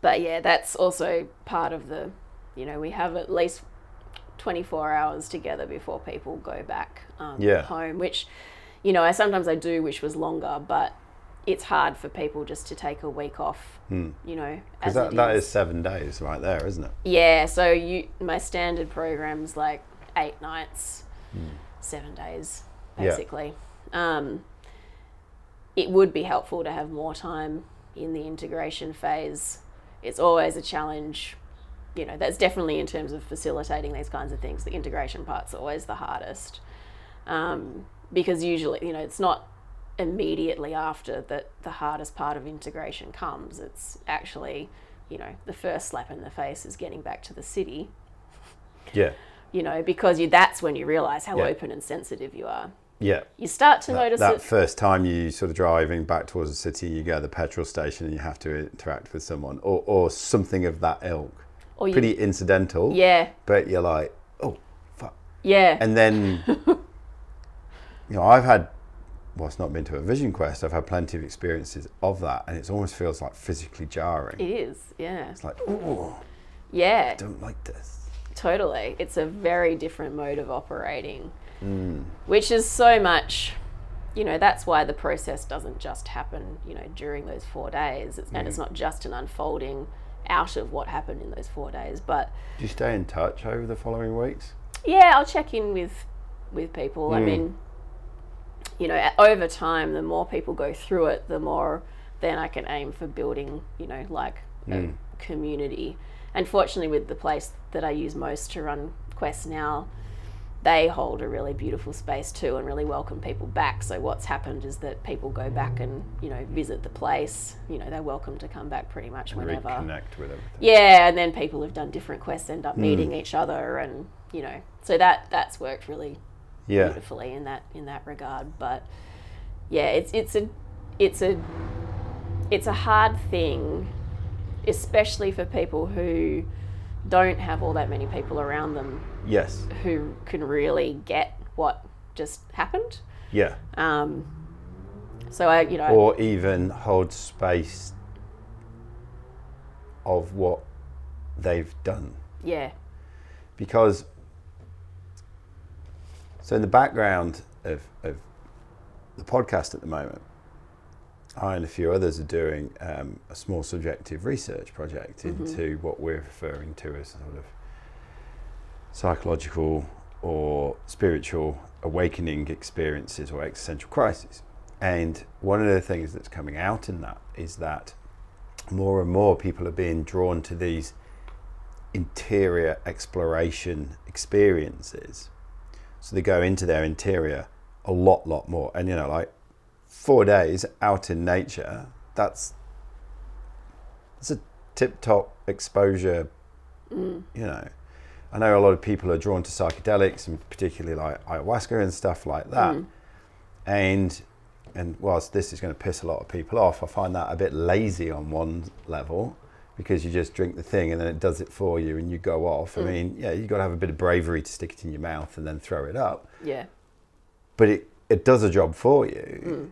but yeah, that's also part of the, you know, we have at least 24 hours together before people go back um, Yeah. home, which, you know, I sometimes I do wish was longer, but it's hard for people just to take a week off, you know, Because that, that is seven days right there, isn't it? yeah, so you my standard program's like eight nights, seven days, Hmm. Yeah. basically. Um, it would be helpful to have more time in the integration phase. It's always a challenge. You know, that's definitely in terms of facilitating these kinds of things. The integration part's always the hardest. Um, because usually, you know, it's not immediately after that the hardest part of integration comes. It's actually, you know, the first slap in the face is getting back to the city, Yeah. you know, because you, that's when you realize how Yeah. open and sensitive you are. Yeah. You start to That, notice that it. first time you sort of driving back towards the city, you go to the petrol station and you have to interact with someone or, or something of that ilk. Or you, Pretty incidental, yeah, but you're like, oh, fuck. yeah, And then, you know, I've had, well, it's not been to a vision quest, I've had plenty of experiences of that, and it almost feels like physically jarring. it is. Yeah, It's like, oh, yeah, I don't like this. totally. It's a very different mode of operating, mm. which is so much. You know, that's why the process doesn't just happen. You know, during those four days, it's, and it's mm. not just an unfolding out of what happened in those four days, but Do you stay in touch over the following weeks? yeah, I'll check in with with people. I hmm. mean, you know, over time, the more people go through it, the more then I can aim for building, you know, like a hmm. community. And fortunately, with the place that I use most to run quests now, they hold a really beautiful space too and really welcome people back. So what's happened is that people go back and you know visit the place. You know, they're welcome to come back pretty much whenever. Reconnect with everything. Yeah, and then people who've done different quests end up hmm. meeting each other, and you know, so that that's worked really Yeah. beautifully in that in that regard. But yeah, it's it's a it's a it's a hard thing, especially for people who don't have all that many people around them Yes. who can really get what just happened. Yeah. Um, so I, you know, Or even hold space of what they've done. yeah, because so in the background of, of the podcast at the moment i and a few others are doing um, a small subjective research project into what we're referring to as sort of psychological or spiritual awakening experiences or existential crises and one of the things that's coming out in that is that more and more people are being drawn to these interior exploration experiences. So they go into their interior a lot, lot more. And you know, like four days out in nature, that's it's a tip top exposure. Mm. You know, I know a lot of people are drawn to psychedelics and particularly like ayahuasca and stuff like that. Mm. And and whilst this is going to piss a lot of people off, I find that a bit lazy on one level because you just drink the thing and then it does it for you and you go off. I mm. mean, yeah, you've got to have a bit of bravery to stick it in your mouth and then throw it up. yeah, But it, it does a job for you. Mm.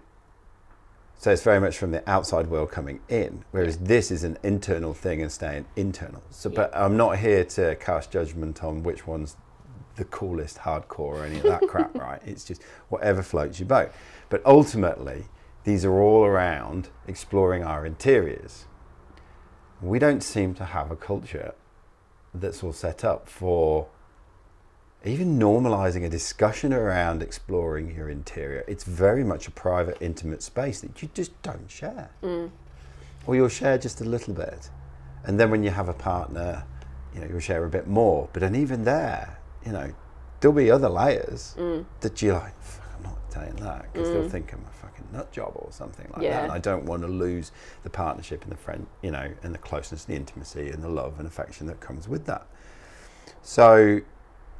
So it's very much from the outside world coming in, whereas this is an internal thing and staying internal. So, but I'm not here to cast judgment on which one's the coolest, hardcore, or any of that crap, right? It's just whatever floats your boat. But ultimately, these are all around exploring our interiors. We don't seem to have a culture that's all set up for even normalizing a discussion around exploring your interior. It's very much a private, intimate space that you just don't share. Mm. Or you'll share just a little bit. And then when you have a partner, you know, you'll share a bit more. But then even there, you know, there'll be other layers mm. that you're like, Fuck, I'm not telling that because they'll mm. think I'm a fucking nut job or something like Yeah. that. And I don't want to lose the partnership and the friend, you know, and the closeness, and the intimacy, and the love and affection that comes with that. So,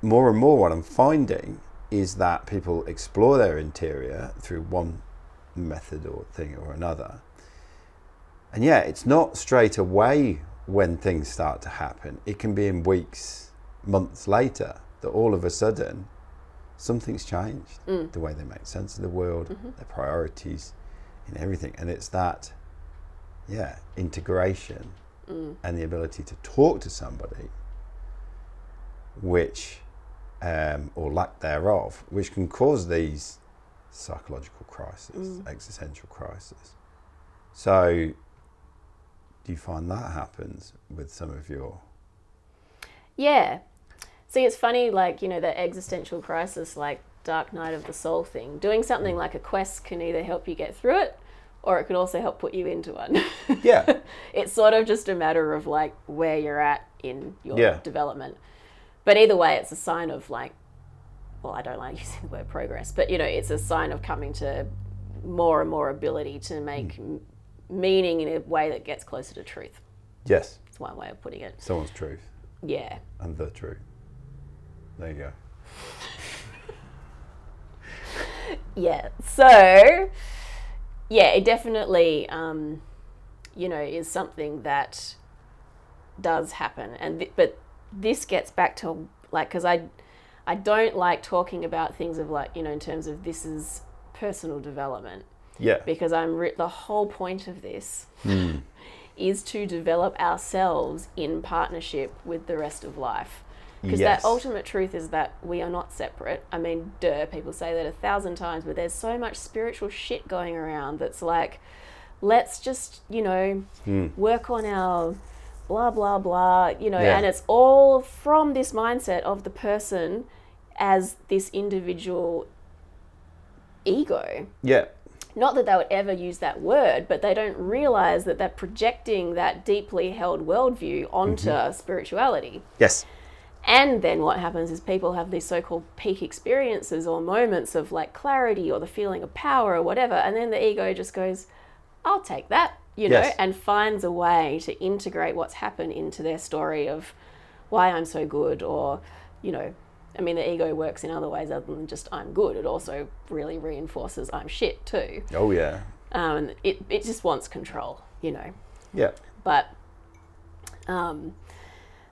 more and more, what I'm finding is that people explore their interior through one method or thing or another. And yeah, it's not straight away when things start to happen. It can be in weeks, months later that all of a sudden something's changed. Mm. The way they make sense of the world, mm-hmm. their priorities, and everything. And it's that, yeah, integration mm. and the ability to talk to somebody, which, um, or lack thereof, which can cause these psychological crises, existential crises. So, do you find that happens with some of your? Yeah. See, it's funny, like, you know, the existential crisis, like Dark Night of the Soul thing. Doing something like a quest can either help you get through it or it could also help put you into one. Yeah, it's sort of just a matter of like where you're at in your Yeah. development. But either way, it's a sign of like, well, I don't like using the word progress, but you know, it's a sign of coming to more and more ability to make m- meaning in a way that gets closer to truth. yes, It's one way of putting it. someone's truth Yeah. and the truth. There you go. Yeah. So, yeah, it definitely, um, you know, is something that does happen. And th- but this gets back to like because I, I don't like talking about things of like you know in terms of this is personal development Yeah, because I'm re- the whole point of this hmm. is to develop ourselves in partnership with the rest of life. Because Yes. that ultimate truth is that we are not separate. I mean, duh, people say that a thousand times, but there's so much spiritual shit going around that's like, let's just, you know, hmm. work on our blah, blah, blah, you know, Yeah. and it's all from this mindset of the person as this individual ego yeah, not that they would ever use that word, but they don't realize that they're projecting that deeply held worldview onto mm-hmm. spirituality. yes, And then what happens is people have these so called peak experiences or moments of like clarity or the feeling of power or whatever. And then the ego just goes, I'll take that, you know, Yes. and finds a way to integrate what's happened into their story of why I'm so good or, you know, I mean, the ego works in other ways other than just I'm good. It also really reinforces I'm shit too. oh yeah, Um, and it, it just wants control, you know. yeah, But um,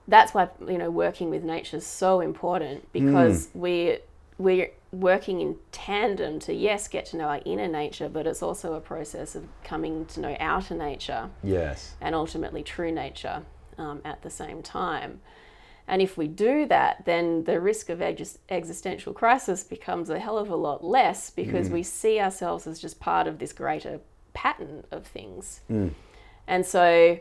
that's why you know working with nature is so important because we we're working in tandem to yes get to know our inner nature, but it's also a process of coming to know outer nature yes, and ultimately true nature um, at the same time. And if we do that, then the risk of ex- existential crisis becomes a hell of a lot less because we see ourselves as just part of this greater pattern of things. And so,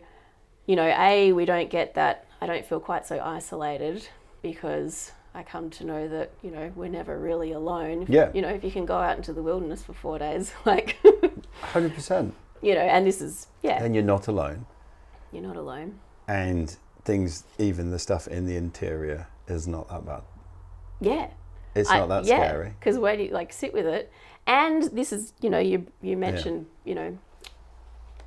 you know, A, we don't get that, I don't feel quite so isolated because I come to know that, you know, we're never really alone. Yeah. You know, if you can go out into the wilderness for four days, like, hundred percent. you know, and this is, yeah, And you're not alone. you're not alone. And things, even the stuff in the interior, is not that bad. Yeah. It's I- not that yeah, scary. Because when you like sit with it, and this is you know you you mentioned you know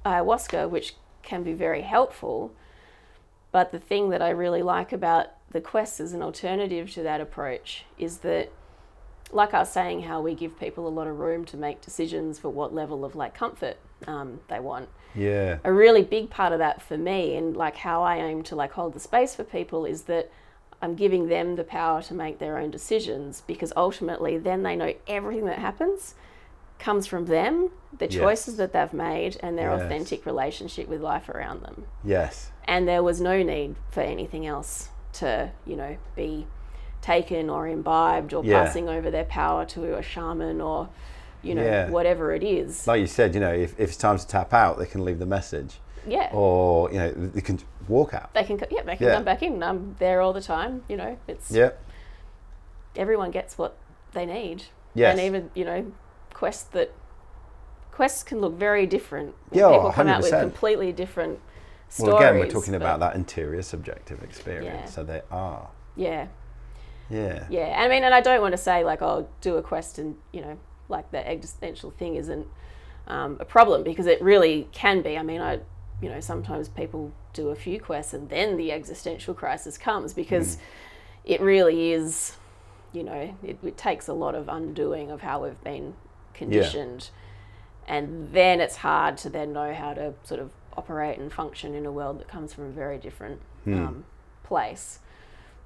ayahuasca, which can be very helpful. But the thing that I really like about the quest as an alternative to that approach is that, like I was saying, how we give people a lot of room to make decisions for what level of like comfort um, they want Yeah, a really big part of that for me and like how I aim to like hold the space for people is that I'm giving them the power to make their own decisions because ultimately then they know everything that happens comes from them, the Yes. choices that they've made, and their Yes. authentic relationship with life around them. Yes. And there was no need for anything else to, you know, be taken or imbibed or Yeah. passing over their power to a shaman or, you know, Yeah. whatever it is. Like you said, you know, if, if it's time to tap out, they can leave the message, yeah. or you know, they can walk out. they can, yeah, they can Yeah. come back in. I'm there all the time. You know, it's Yeah. everyone gets what they need. Yes. And even, you know, quests that quests can look very different. Yeah, people come out with 100%. completely different stories. Well, again, we're talking about that interior subjective experience. Yeah. So they are. Yeah, Yeah. yeah. And I mean, and I don't want to say like, oh, do a quest and you know, like the existential thing isn't um, a problem because it really can be. I mean, I, you know, sometimes people do a few quests and then the existential crisis comes because it really is, you know, it, it takes a lot of undoing of how we've been conditioned, and then it's hard to then know how to sort of operate and function in a world that comes from a very different um, place.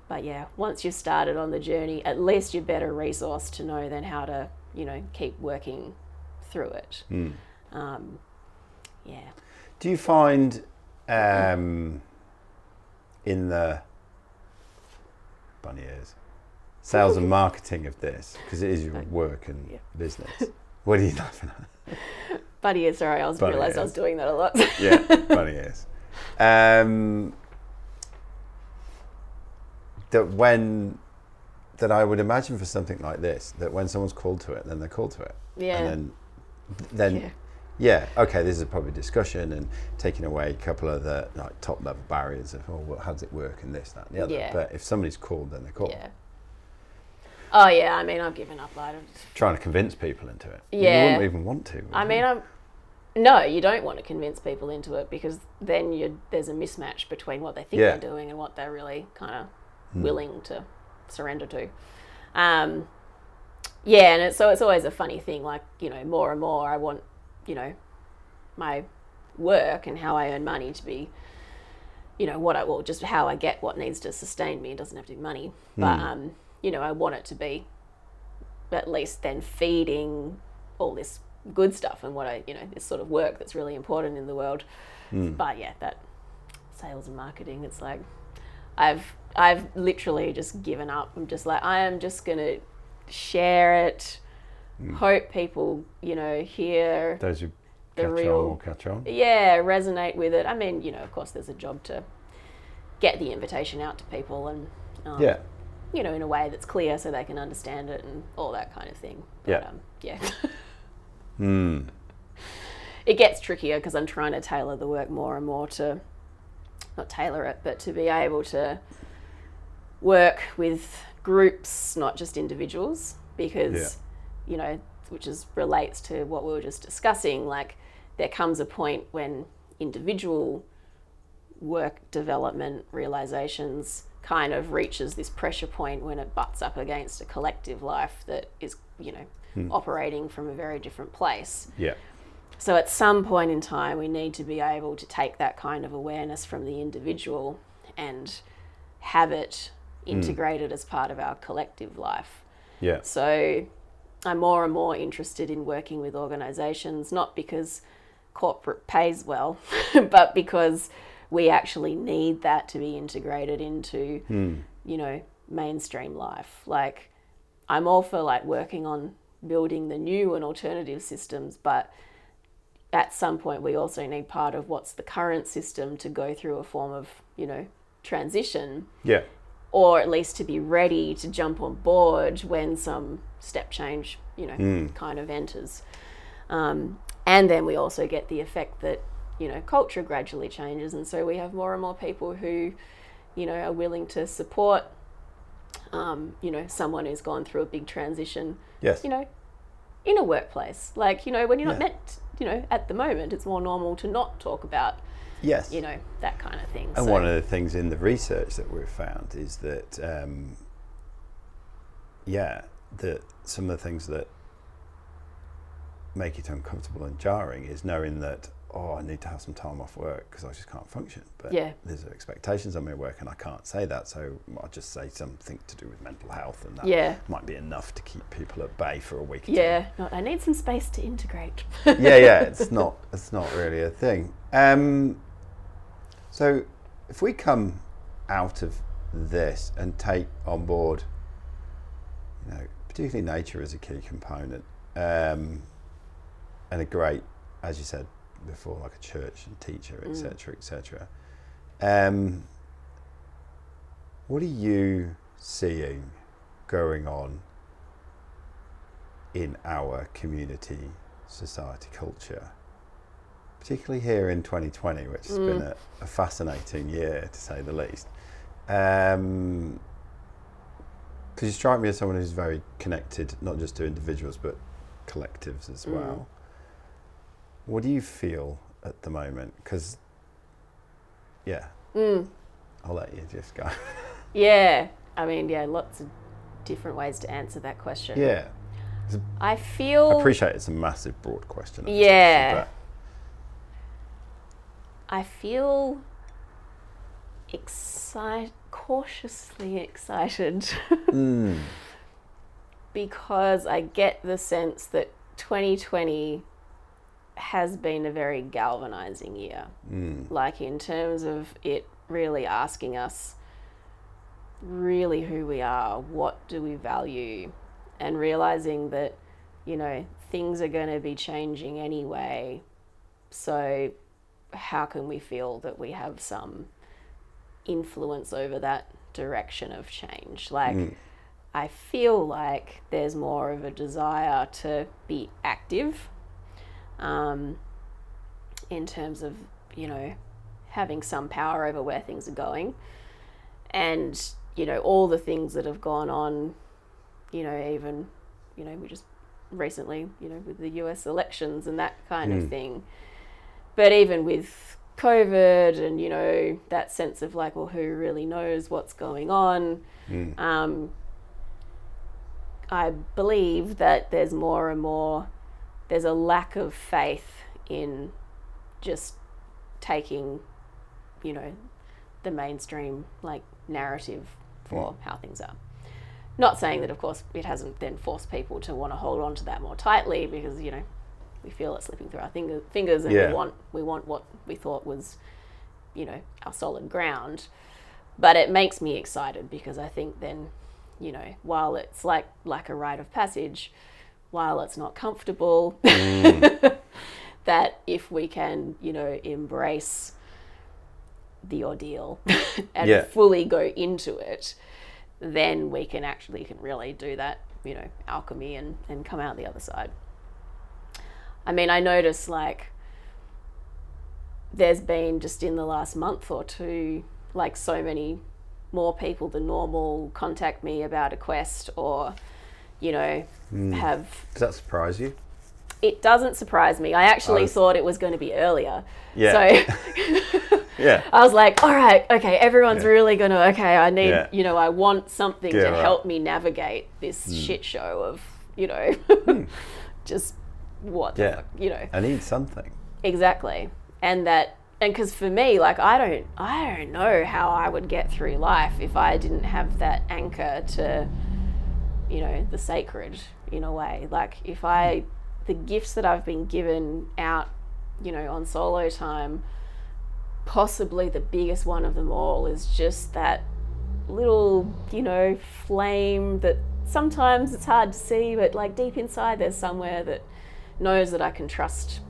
But yeah, once you've started on the journey, at least you're better resourced to know then how to, you know, keep working through it. Um, yeah. Do you find um, in the bunny ears sales and marketing of this because it is your work and Yeah. business? What are you laughing at? Buddy, yeah, sorry, I was Buddy realised I was doing that a lot. Yeah, bunny ears. Um, that when that I would imagine for something like this that when someone's called to it, then they're called to it, yeah. and then then yeah. yeah, okay, this is probably discussion and taking away a couple of the like top level barriers of oh, well, how does it work and this, that, and the other. Yeah. But if somebody's called, then they're called. Yeah. Oh yeah, I mean I've given up. I don't. Trying to convince people into it. Yeah, You wouldn't even want to. I you? mean I'm. No, you don't want to convince people into it because then you there's a mismatch between what they think Yeah. Hmm. they're doing and what they're really kind of willing to surrender to. Um, yeah, and it's, so it's always a funny thing. Like you know, more and more I want, you know, my work and how I earn money to be, you know, what I well just how I get what needs to sustain me. It doesn't have to be money, but um, you know, I want it to be at least then feeding all this good stuff and what I, you know, this sort of work that's really important in the world. But yeah, that sales and marketing, it's like I've I've literally just given up. I'm just like I am just gonna share it. Hope people, you know, hear those who the catch real- on will catch on. yeah, resonate with it. I mean, you know, of course, there's a job to get the invitation out to people and, um, Yeah. You know, in a way that's clear so they can understand it and all that kind of thing. But, Yeah. um, yeah. Hmm. it gets trickier because I'm trying to tailor the work more and more to, not tailor it, but to be able to work with groups, not just individuals, because, you know, which is relates to what we were just discussing. Like, there comes a point when individual work development realizations kind of reaches this pressure point when it butts up against a collective life that is, you know, hmm. operating from a very different place. Yeah. So at some point in time, we need to be able to take that kind of awareness from the individual and have it hmm. integrated as part of our collective life. Yeah. So I'm more and more interested in working with organizations, not because corporate pays well, but because we actually need that to be integrated into, you know, mainstream life. Like, I'm all for like working on building the new and alternative systems, but at some point we also need part of what's the current system to go through a form of, you know, transition Yeah. or at least to be ready to jump on board when some step change, you know, kind of enters. Um, and then we also get the effect that, you know, culture gradually changes. And so we have more and more people who, you know, are willing to support, um, you know, someone who's gone through a big transition, Yes. you know, in a workplace. Like, you know, when you're not Yeah. meant, you know, at the moment, it's more normal to not talk about, yes. you know, that kind of thing. And So- one of the things in the research that we've found is that, um, yeah, that some of the things that make it uncomfortable and jarring is knowing that oh, I need to have some time off work because I just can't function. But Yeah. there's expectations on my work, and I can't say that. So I'll just say something to do with mental health, and that Yeah. might be enough to keep people at bay for a week. or two. Yeah, not, I need some space to integrate. yeah, yeah, it's not it's not really a thing. Um, so if we come out of this and take on board, you know, particularly nature as a key component, um, and a great, as you said before, like a church and teacher, etc., etc. Um, what are you seeing going on in our community, society, culture, particularly here in 2020, which has been a, a fascinating year to say the least. Um 'cause because you strike me as someone who's very connected, not just to individuals but collectives as Mm. What do you feel at the moment? Because, yeah, Mm. I'll let you just go. Yeah, I mean, yeah, lots of different ways to answer that question. yeah, I feel. I appreciate it's a massive, broad question. Yeah. I feel excited, cautiously excited, Mm. because I get the sense that 2020 has been a very galvanizing year. Mm. Like, in terms of it really asking us really who we are, what do we value, and realizing that, you know, things are going to be changing anyway. So, how can we feel that we have some influence over that direction of change? Like, Mm. I feel like there's more of a desire to be active um, in terms of, you know, having some power over where things are going. And, you know, all the things that have gone on, you know, even, you know, we just recently, you know, with the US elections and that kind Mm. of thing. But even with COVID and, you know, that sense of like, well, who really knows what's going on? Mm. um, I believe that there's more and more, there's a lack of faith in just taking, you know, the mainstream like narrative for how things are. Not saying that, of course, it hasn't then forced people to want to hold on to that more tightly because you know we feel it slipping through our finger, fingers and Yeah. we want we want what we thought was, you know, our solid ground. But it makes me excited because I think then, you know, while it's like like a rite of passage, while it's not comfortable, mm. that if we can, you know, embrace the ordeal and Yeah. fully go into it, then we can actually can really do that, you know, alchemy and, and come out the other side. I mean, I notice like there's been just in the last month or two, like so many more people than normal contact me about a quest or, you know, have Does that surprise you? it doesn't surprise me. I actually was- thought it was going to be earlier. Yeah. So Yeah. I was like, all right, okay, everyone's Yeah. really going to, okay, I need, Yeah. you know, I want something Yeah, to right. Hmm. help me navigate this shit show of, you know, just what, the Yeah. fuck, you know, I need something. exactly. And that, and because for me, like, I don't, I don't know how I would get through life if I didn't have that anchor to, you know, the sacred in a way. Like, if I, the gifts that I've been given out, you know, on solo time, possibly the biggest one of them all is just that little, you know, flame that sometimes it's hard to see, but like deep inside there's somewhere that knows that I can trust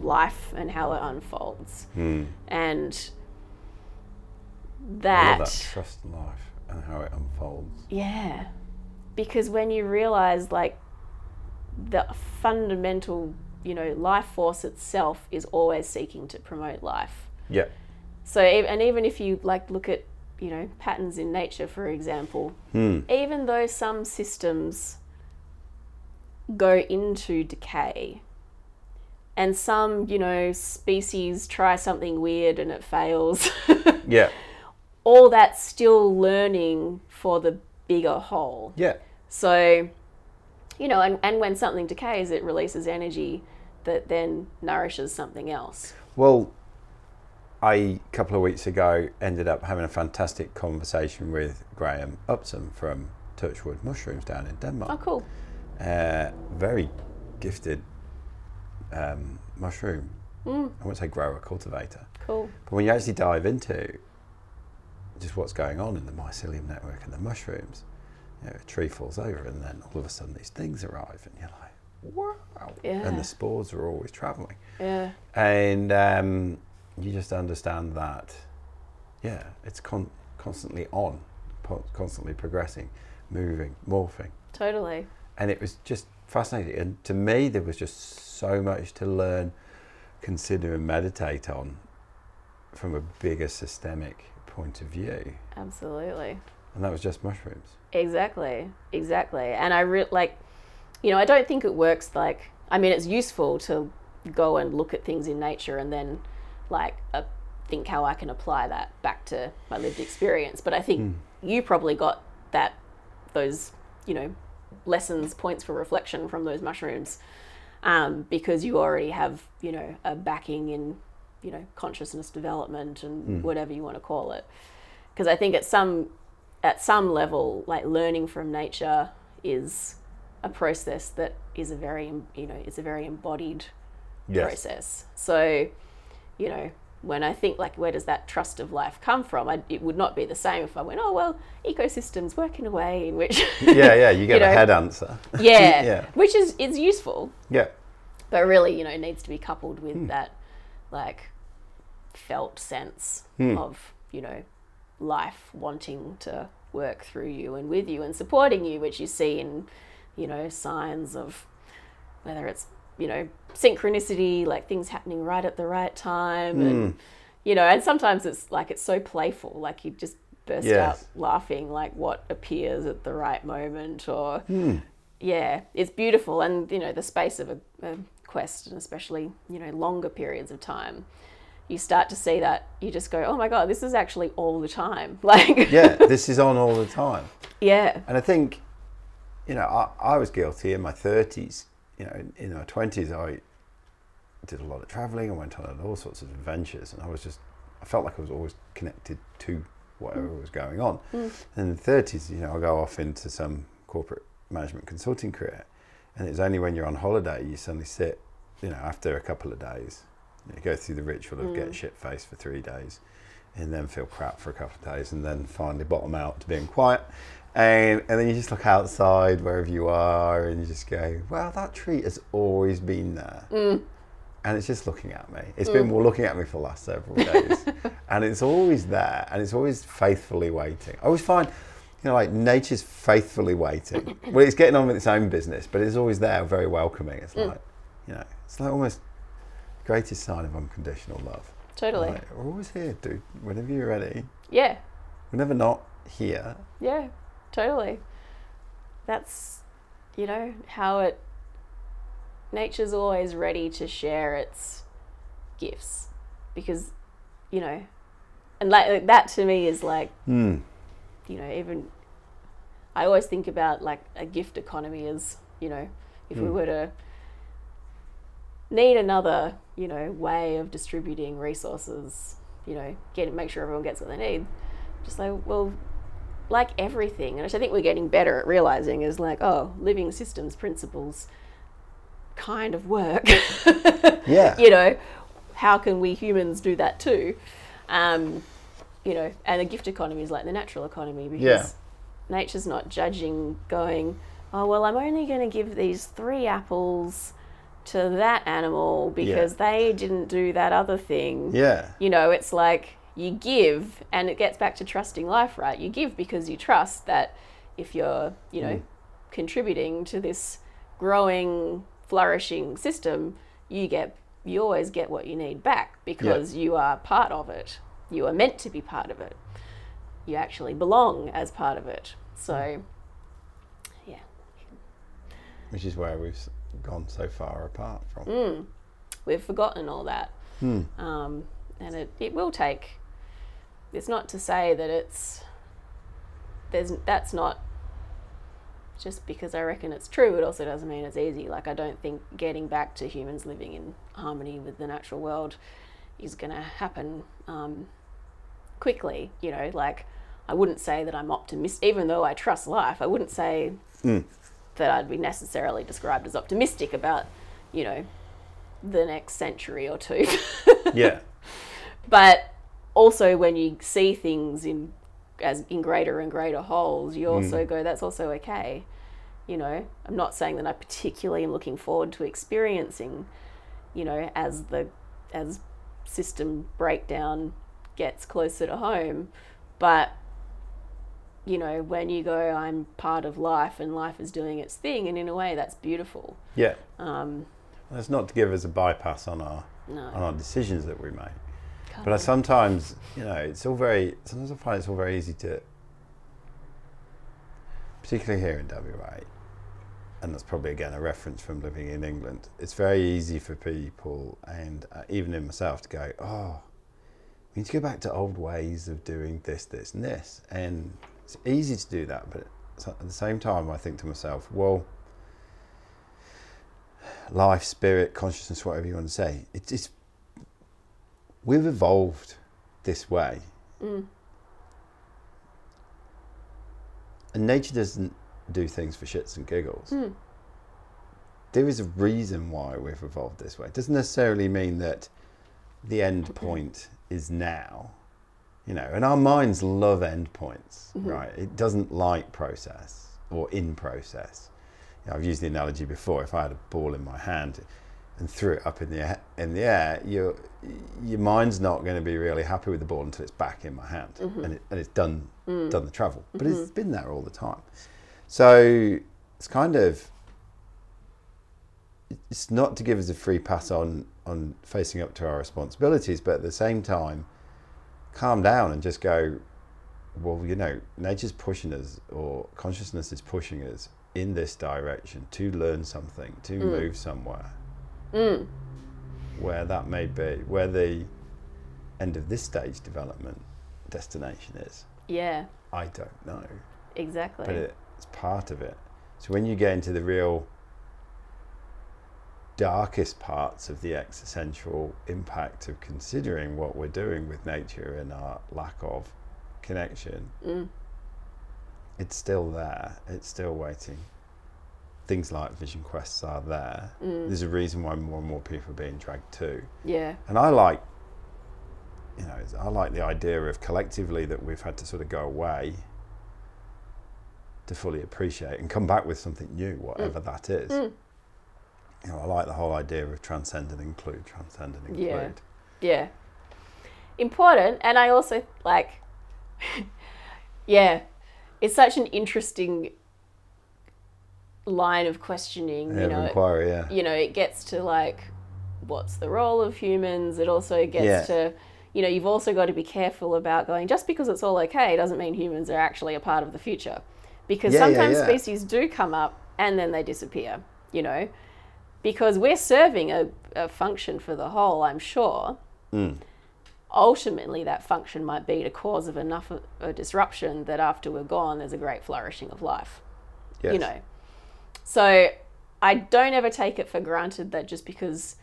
life and how it unfolds. Hmm. And I love that, that trust life and how it unfolds. yeah. Because when you realize like the fundamental, you know, life force itself is always seeking to promote life. Yeah. So, and even if you like look at, you know, patterns in nature, for example, hmm. even though some systems go into decay, and some, you know, species try something weird and it fails, Yeah. all that's still learning for the bigger whole. Yeah. So, you know, and, and when something decays, it releases energy that then nourishes something else. Well, I a couple of weeks ago ended up having a fantastic conversation with Graham Upson from Touchwood Mushrooms down in Denmark. Oh, cool. Uh, very gifted um, mushroom. Mm, I wouldn't say grower, cultivator. cool. But when you actually dive into just what's going on in the mycelium network and the mushrooms, you know, a tree falls over and then all of a sudden these things arrive and you're like, wow. Yeah. And the spores are always traveling. Yeah. And um, you just understand that, yeah, it's con- constantly on, po- constantly progressing, moving, morphing. Totally. And it was just fascinating. And to me, there was just so much to learn, consider, and meditate on from a bigger systemic point of view. Absolutely. And that was just mushrooms. Exactly, exactly. And I re- like, you know, I don't think it works like. I mean, it's useful to go and look at things in nature and then, like, uh, think how I can apply that back to my lived experience. But I think you probably got that, those, you know, lessons, points for reflection from those mushrooms, um, because you already have, you know, a backing in, you know, consciousness development and whatever you want to call it. Because I think at some at some level, like learning from nature is a process that is a very, you know, it's a very embodied process. So, you know, when I think like, where does that trust of life come from? I, it would not be the same if I went, oh well, ecosystems work in a way in which, Yeah, yeah, you get You a know, head answer. yeah, Yeah. which is is useful, Yeah. but really, you know, needs to be coupled with Hmm. that like felt sense Hmm. of you know life wanting to work through you and with you and supporting you, which you see in you know signs of whether it's you know synchronicity, like things happening right at the right time, Hmm. and you know, and sometimes it's like it's so playful, like you just burst Yes. out laughing, like what appears at the right moment, or Hmm. yeah, it's beautiful, and you know, the space of a, a quest, and especially you know longer periods of time, you start to see that you just go, oh my god, this is actually all the time, like Yeah, this is on all the time. yeah, And I think, you know, I, I was guilty in my 30s. You know, in, in my 20s, I did a lot of traveling. I went on all sorts of adventures, and I was just, I felt like I was always connected to whatever mm. was going on. Mm. And in the 30s, you know, I go off into some corporate management consulting career, and it's only when you're on holiday you suddenly sit, you know, after a couple of days, you, go through the ritual of get mm. shit faced for three days, and then feel crap for a couple of days, and then finally bottom out to being quiet. And, and then you just look outside wherever you are and you just go, well, that tree has always been there. Mm. And it's just looking at me. It's mm. been looking at me for the last several days. and it's always there and it's always faithfully waiting. I always find, you know, like nature's faithfully waiting. well, it's getting on with its own business, but it's always there, very welcoming. It's like, you know, it's like almost greatest sign of unconditional love. totally, Like, we're always here, dude. Whenever you're ready. yeah, We're never not here. Yeah, totally. That's, you know, how it. Nature's always ready to share its gifts because, you know, and like that to me is like, Hmm. you know, even. I always think about like a gift economy as, you know, if we were to need another, you know, way of distributing resources, you know, get make sure everyone gets what they need. Just like, well, like everything, and I think we're getting better at realizing is like, oh, living systems principles kind of work. Yeah. you know, how can we humans do that too? Um, you know, and a gift economy is like the natural economy because Yeah. nature's not judging, going, oh, well, I'm only going to give these three apples to that animal because they didn't do that other thing. Yeah. You know, it's like you give, and it gets back to trusting life, right? You give because you trust that if you're, you know, mm. contributing to this growing, flourishing system, you get, you always get what you need back because you are part of it. You are meant to be part of it. You actually belong as part of it. So, yeah, Which is where we've gone so far apart from. Mm. we've forgotten all that. Hmm. Um, and it, it will take, it's not to say that it's, there's, that's not just because I reckon it's true, it also doesn't mean it's easy. Like, I don't think getting back to humans living in harmony with the natural world is going to happen um, quickly. You know, like I wouldn't say that I'm optimistic, even though I trust life. I wouldn't say that I'd be necessarily described as optimistic about, you know, the next century or two. Yeah. but also when you see things in as in greater and greater wholes, you mm. also go, that's also okay. You know, I'm not saying that I particularly am looking forward to experiencing, you know, as the as system breakdown gets closer to home, but you know, when you go, I'm part of life and life is doing its thing, and in a way, that's beautiful. Yeah. Um, That's not to give us a bypass on our no, on our decisions that we make. can't But I I- sometimes, you know, it's all very. Sometimes I find it's all very easy to, particularly here in WA, and that's probably again a reference from living in England. It's very easy for people, and uh, even in myself, to go, oh, we need to go back to old ways of doing this, this, and this, and it's easy to do that. But at the same time, I think to myself, well. Life, spirit, consciousness, whatever you want to say, it's, it's we've evolved this way. Mm. And nature doesn't do things for shits and giggles. Hmm. There is a reason why we've evolved this way. It doesn't necessarily mean that the end point is now. You know, and our minds love end points, mm-hmm. right? It doesn't like process or in process. You know, I've used the analogy before. If I had a ball in my hand and threw it up in the air, in the air, your your mind's not going to be really happy with the ball until it's back in my hand mm-hmm. and, it, and it's done mm. done the travel. But it's mm-hmm. been there all the time. So it's kind of it's not to give us a free pass on on facing up to our responsibilities, but at the same time, calm down and just go. Well, you know, nature's pushing us, or consciousness is pushing us in this direction to learn something, to mm. move somewhere, mm. where that may be, where the end of this stage development destination is. yeah, I don't know exactly. but it's part of it. So when you get into the real darkest parts of the existential impact of considering what we're doing with nature and our lack of connection, Mm. it's still there. It's still waiting. Things like vision quests are there. Mm. There's a reason why more and more people are being dragged to. yeah, And I like, you know, I like the idea of collectively that we've had to sort of go away to fully appreciate and come back with something new, whatever that is. You know, I like the whole idea of transcend and include, transcend and include. Yeah. yeah, important. And I also like, yeah, it's such an interesting line of questioning. Yeah, you know, inquiry, yeah. you know, it gets to like, what's the role of humans? It also gets Yeah. to, you know, you've also got to be careful about going, just because it's all okay doesn't mean humans are actually a part of the future. Because Yeah, sometimes species do come up and then they disappear, you know, because we're serving a, a function for the whole, I'm sure. Mm. Ultimately, that function might be to cause of enough of a disruption that after we're gone, there's a great flourishing of life Yes. you know. So I don't ever take it for granted that just because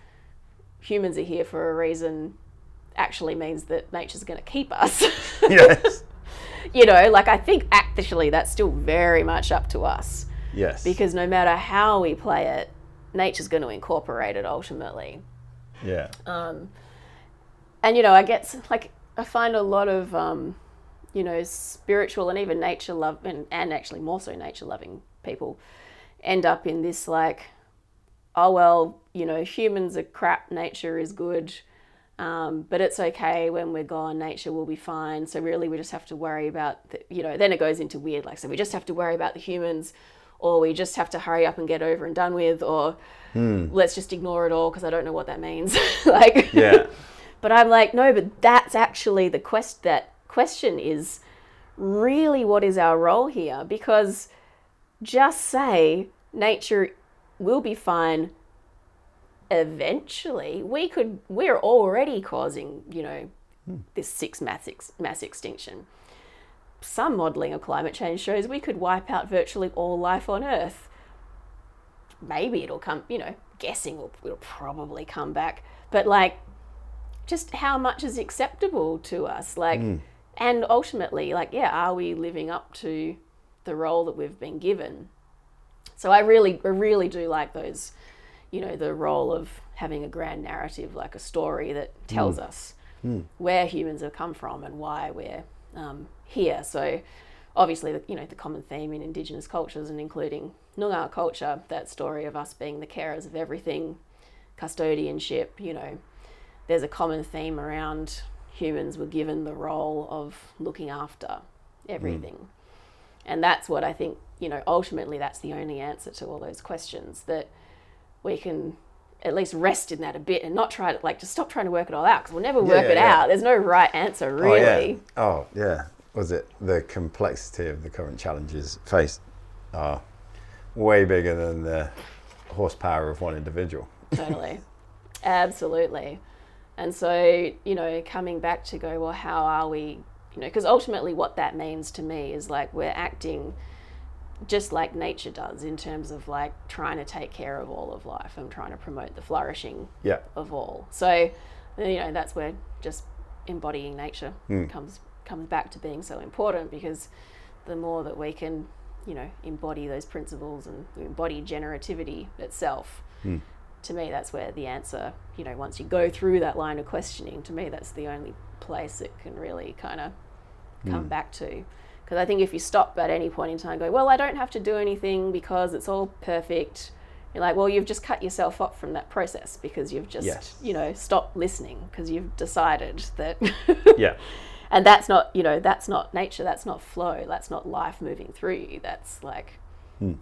humans are here for a reason actually means that nature's going to keep us. yes. you know, like I think actually that's still very much up to us Yes. because no matter how we play it, nature's going to incorporate it ultimately. yeah. and you know, I get like I find a lot of um, you know spiritual and even nature love and, and actually more so nature loving people end up in this like, oh well, you know, humans are crap, nature is good. Um, but it's okay when we're gone. Nature will be fine. So really, we just have to worry about the, you know. Then it goes into weird, like so we just have to worry about the humans, or we just have to hurry up and get over and done with, or hmm. let's just ignore it all because I don't know what that means. like, Yeah. but I'm like, no, but that's actually the quest. That question is really what is our role here? Because just say nature will be fine eventually. We could. We're already causing, you know, hmm. this six mass ex- mass extinction. Some modelling of climate change shows we could wipe out virtually all life on Earth. Maybe it'll come, you know, guessing will, it'll probably come back. But like, just how much is acceptable to us? Like hmm. and ultimately like yeah are we living up to the role that we've been given? So i really I really do like those you know the role of having a grand narrative like a story that tells hmm. us hmm. where humans have come from and why we're um, here so obviously the, you know the common theme in indigenous cultures and including Noongar culture that story of us being the carers of everything custodianship you know there's a common theme around humans were given the role of looking after everything. Hmm. And that's what I think, you know, ultimately that's the only answer to all those questions that we can at least rest in that a bit and not try to like just stop trying to work it all out because we'll never work yeah, it yeah. out. There's no right answer oh, really. Oh yeah. Oh yeah. Was it the complexity of the current challenges faced are way bigger than the horsepower of one individual. totally absolutely and so you know coming back to go well how are we you know because ultimately what that means to me is like we're acting just like nature does in terms of like trying to take care of all of life and trying to promote the flourishing Yeah. of all so you know that's where just embodying nature hmm. comes comes back to being so important because the more that we can you know embody those principles and embody generativity itself hmm. to me that's where the answer you know once you go through that line of questioning to me that's the only place it can really kind of come hmm. back to because i think if you stop at any point in time and go well i don't have to do anything because it's all perfect you're like well you've just cut yourself off from that process because you've just Yes. you know stopped listening because you've decided that Yeah. and that's not you know that's not nature that's not flow that's not life moving through you that's like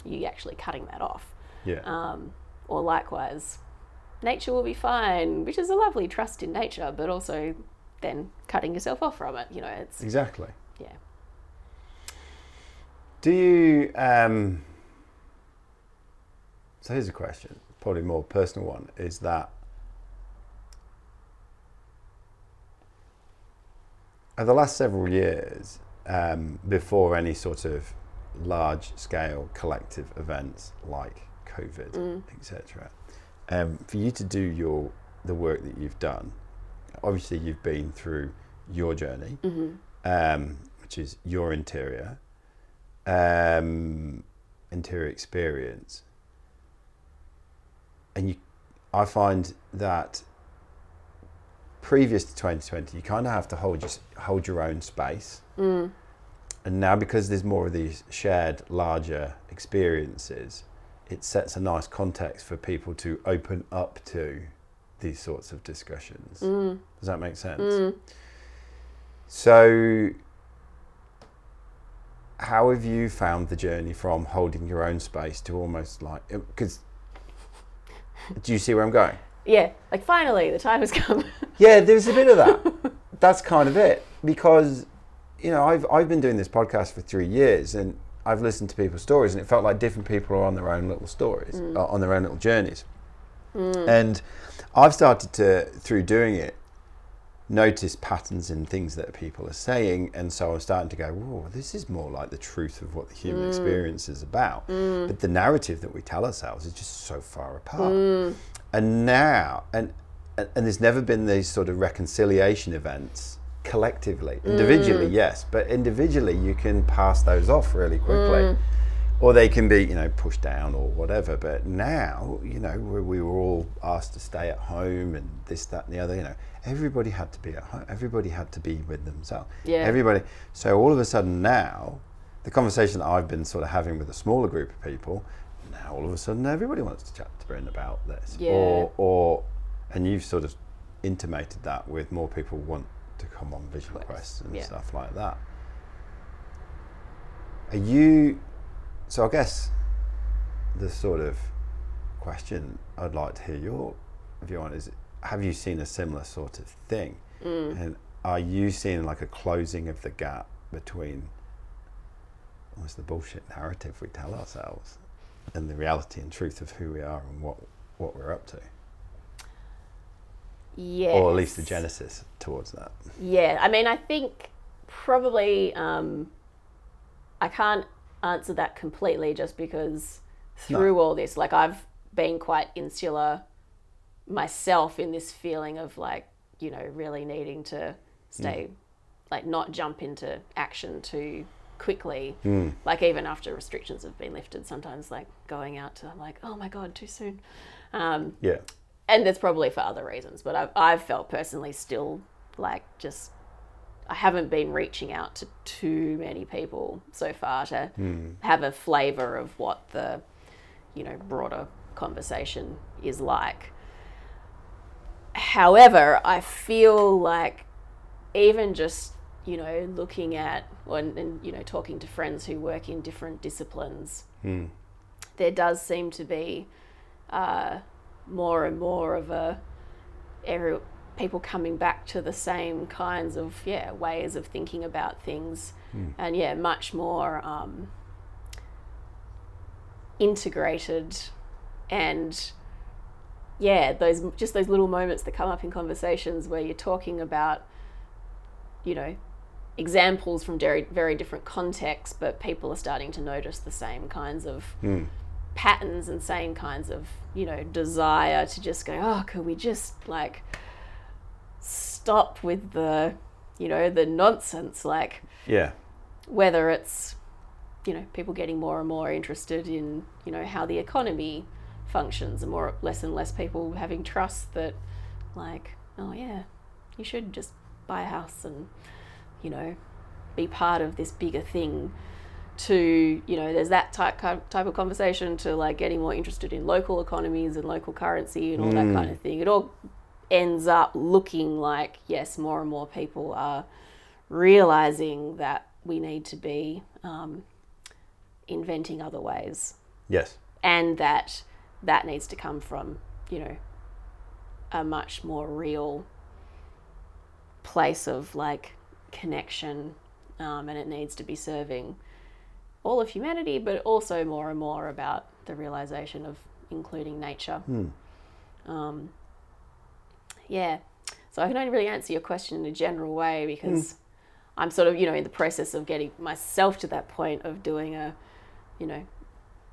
you actually cutting that off Yeah. um, or likewise nature will be fine which is a lovely trust in nature but also then cutting yourself off from it you know it's exactly. yeah Do you? Um, so here's a question, probably more personal one. Is that the last several years, um, before any sort of large-scale collective events like COVID, etc., um, for you to do your the work that you've done, obviously you've been through your journey, um, which is your interior um, interior experience, and you, I find that previous to 2020, you kind of have to hold your hold your own space, mm. and now because there's more of these shared larger experiences, it sets a nice context for people to open up to these sorts of discussions. Mm. Does that make sense? Mm. So how have you found the journey from holding your own space to almost like because do you see where i'm going yeah like finally the time has come. Yeah there's a bit of that. That's kind of it because you know i've i've been doing this podcast for three years and i've listened to people's stories and it felt like different people are on their own little stories uh, on their own little journeys. And i've started to through doing it notice patterns in things that people are saying and so i'm starting to go whoa this is more like the truth of what the human mm. experience is about. Mm. But the narrative that we tell ourselves is just so far apart. Mm. And now and and and there's never been these sort of reconciliation events collectively. Individually yes but individually you can pass those off really quickly or they can be you know pushed down or whatever but now you know we, we were all asked to stay at home and this that and the other you know everybody had to be at home everybody had to be with themselves Yeah. everybody so all of a sudden now the conversation that i've been sort of having with a smaller group of people now all of a sudden everybody wants to chat to Bryn about this Yeah. or or and you've sort of intimated that with more people want to come on vision Quest, quest and yeah. stuff like that are you so I guess the sort of question I'd like to hear your view on is have you seen a similar sort of thing? And are you seeing like a closing of the gap between what's the bullshit narrative we tell ourselves and the reality and truth of who we are and what what we're up to? yeah Or at least the genesis towards that. Yeah, I mean, I think probably um, I can't answer that completely just because through all this, like I've been quite insular myself in this feeling of like you know, really needing to stay, like, not jump into action too quickly. Like, even after restrictions have been lifted, sometimes, like, going out to, I'm like, oh my God, too soon. Um, Yeah. and that's probably for other reasons, but I've, I've felt personally still like just I haven't been reaching out to too many people so far to have a flavor of what the you know broader conversation is like. However, I feel like even just you know looking at and, and you know talking to friends who work in different disciplines, there does seem to be uh, more and more of a every, people coming back to the same kinds of yeah ways of thinking about things. And yeah much more um, integrated and yeah those just those little moments that come up in conversations where you're talking about you know examples from very very different contexts but people are starting to notice the same kinds of patterns and same kinds of you know desire to just go oh could we just like stop with the you know the nonsense like Yeah. whether it's you know people getting more and more interested in you know how the economy functions and more less and less people having trust that like oh yeah you should just buy a house and you know be part of this bigger thing to you know there's that type type of conversation to like getting more interested in local economies and local currency and all that mm. kind of thing it all ends up looking like yes more and more people are realizing that we need to be um, inventing other ways. Yes. and that that needs to come from you know a much more real place of like connection um, and it needs to be serving all of humanity but also more and more about the realization of including nature. Um, yeah. So i can only really answer your question in a general way because hmm. i'm sort of you know in the process of getting myself to that point of doing a you know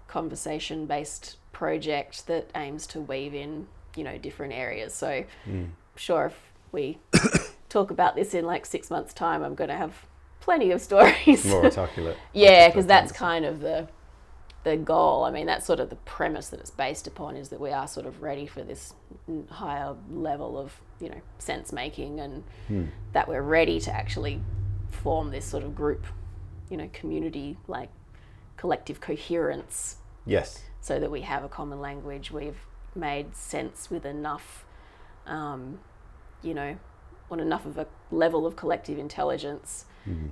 conversation based project that aims to weave in you know different areas. So I'm sure if we talk about this in like six months time i'm going to have plenty of stories. More articulate. yeah because that's kind of the the goal i mean that's sort of the premise that it's based upon is that we are sort of ready for this higher level of you know sense making and that we're ready to actually form this sort of group you know community like collective coherence Yes. so that we have a common language. We've made sense with enough, um, you know, on enough of a level of collective intelligence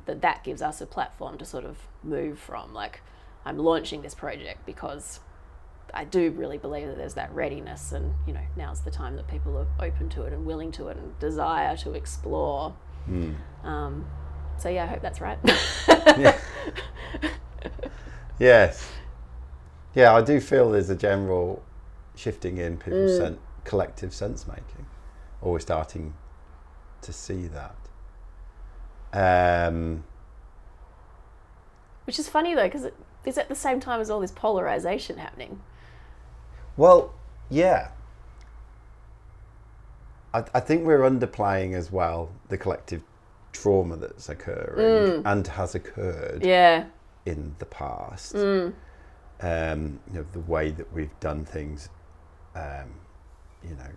that that gives us a platform to sort of move from. Like, I'm launching this project because I do really believe that there's that readiness, and you know, now's the time that people are open to it and willing to it and desire to explore. Um, so yeah, I hope that's right. Yes. Yeah, I do feel there's a general shifting in people's sen- collective sense making. Or we're starting to see that. Um, Which is funny though, because is at the same time as all this polarization happening. well, yeah. I, I think we're underplaying as well the collective trauma that's occurring and has occurred Yeah. in the past. Um, you know, the way that we've done things, um, you know,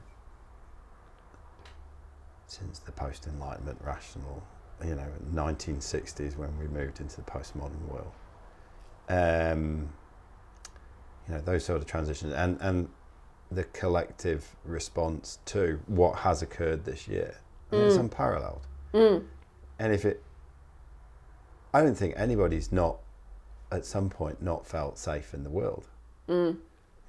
since the post Enlightenment rational, you know, 1960s when we moved into the postmodern world. Um, you know, those sort of transitions and, and the collective response to what has occurred this year. I mean, It's mm. unparalleled. Mm. And if it, I don't think anybody's not at some point not felt safe in the world. Mm.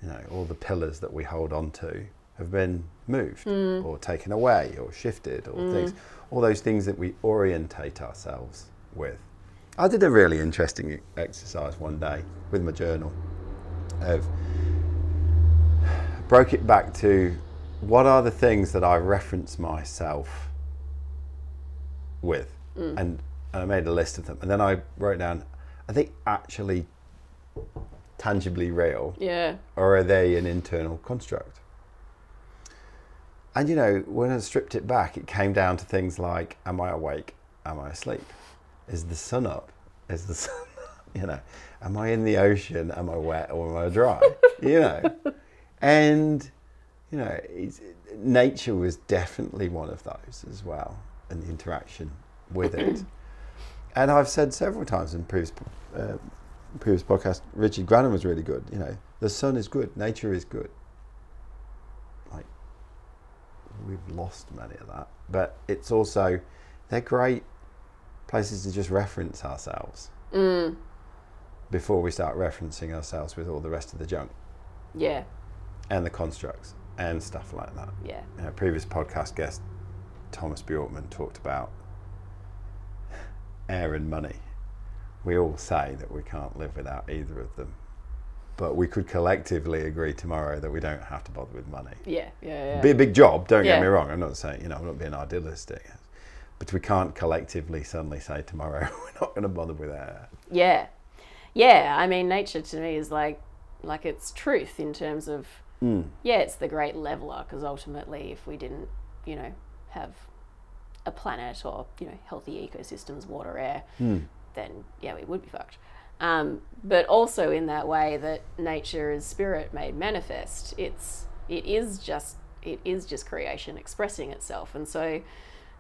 You know, all the pillars that we hold on to have been moved or taken away or shifted or things, all those things that we orientate ourselves with. I did a really interesting exercise one day with my journal of broke it back to what are the things that I reference myself with, mm. and I made a list of them, and then I wrote down, are they actually tangibly real, Yeah. or are they an internal construct? And you know, when I stripped it back, it came down to things like: Am I awake? Am I asleep? Is the sun up? Is the sun? You know, am I in the ocean? Am I wet or am I dry? you know, and you know, it's, nature was definitely one of those as well, and the interaction with it. and I've said several times in previous uh, previous podcast, Richard Grannon was really good. You know, the sun is good, nature is good. Like we've lost many of that, but it's also they're great places to just reference ourselves Mm. before we start referencing ourselves with all the rest of the junk Yeah. and the constructs and stuff like that. Yeah. You know, previous podcast guest Thomas Bjorkman talked about air and money. We all say that we can't live without either of them, but we could collectively agree tomorrow that we don't have to bother with money. Yeah. Yeah. Yeah. Be a big job, don't get me wrong. I'm not saying, you know, I'm not being idealistic, but we can't collectively suddenly say tomorrow we're not going to bother with air. Yeah. Yeah. I mean, nature to me is like, like it's truth in terms of, Mm. yeah, it's the great leveler because ultimately, if we didn't, you know, have a planet or you know healthy ecosystems, water, air, Mm. then yeah, we would be fucked. Um, but also in that way that nature is spirit made manifest. It's it is just it is just creation expressing itself, and so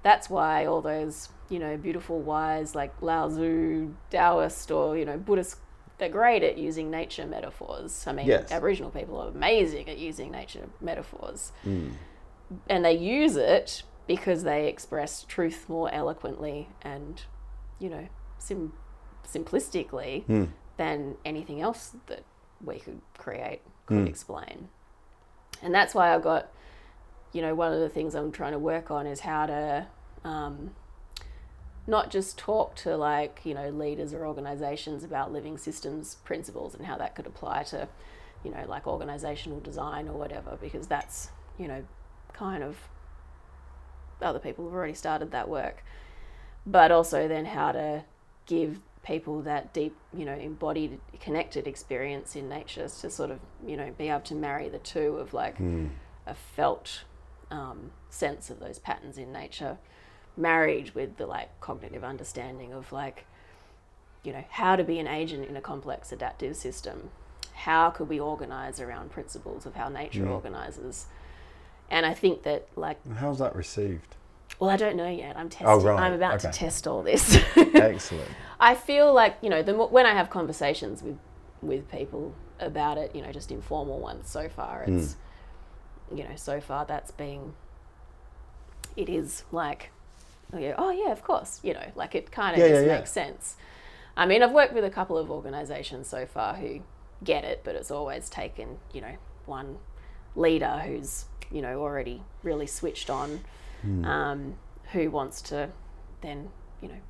that's why all those you know beautiful wise like Lao Tzu, Taoist, or you know Buddhist. They're great at using nature metaphors. I mean, Yes. Aboriginal people are amazing at using nature metaphors Mm. and they use it because they express truth more eloquently and you know sim- simplistically Mm. than anything else that we could create could Mm. explain and that's why i got you know one of the things i'm trying to work on is how to um, not just talk to like you know leaders or organizations about living systems principles and how that could apply to you know like organizational design or whatever because that's you know kind of other people have already started that work but also then how to give people that deep you know embodied connected experience in nature to sort of you know be able to marry the two of like Mm. a felt um, sense of those patterns in nature married with the like cognitive understanding of like you know how to be an agent in a complex adaptive system how could we organize around principles of how nature Mm. organizes and i think that like How's that received? well i don't know yet i'm testing Oh, right. i'm about to test all this Excellent. I feel like you know the mo- when I have conversations with with people about it, you know, just informal ones. So far, it's you know, so far that's been. It is like, oh yeah, of course, you know, like it kind of Yeah, just yeah, yeah. makes sense. I mean, I've worked with a couple of organisations so far who get it, but it's always taken you know one leader who's you know already really switched on, Hmm. um, who wants to then you know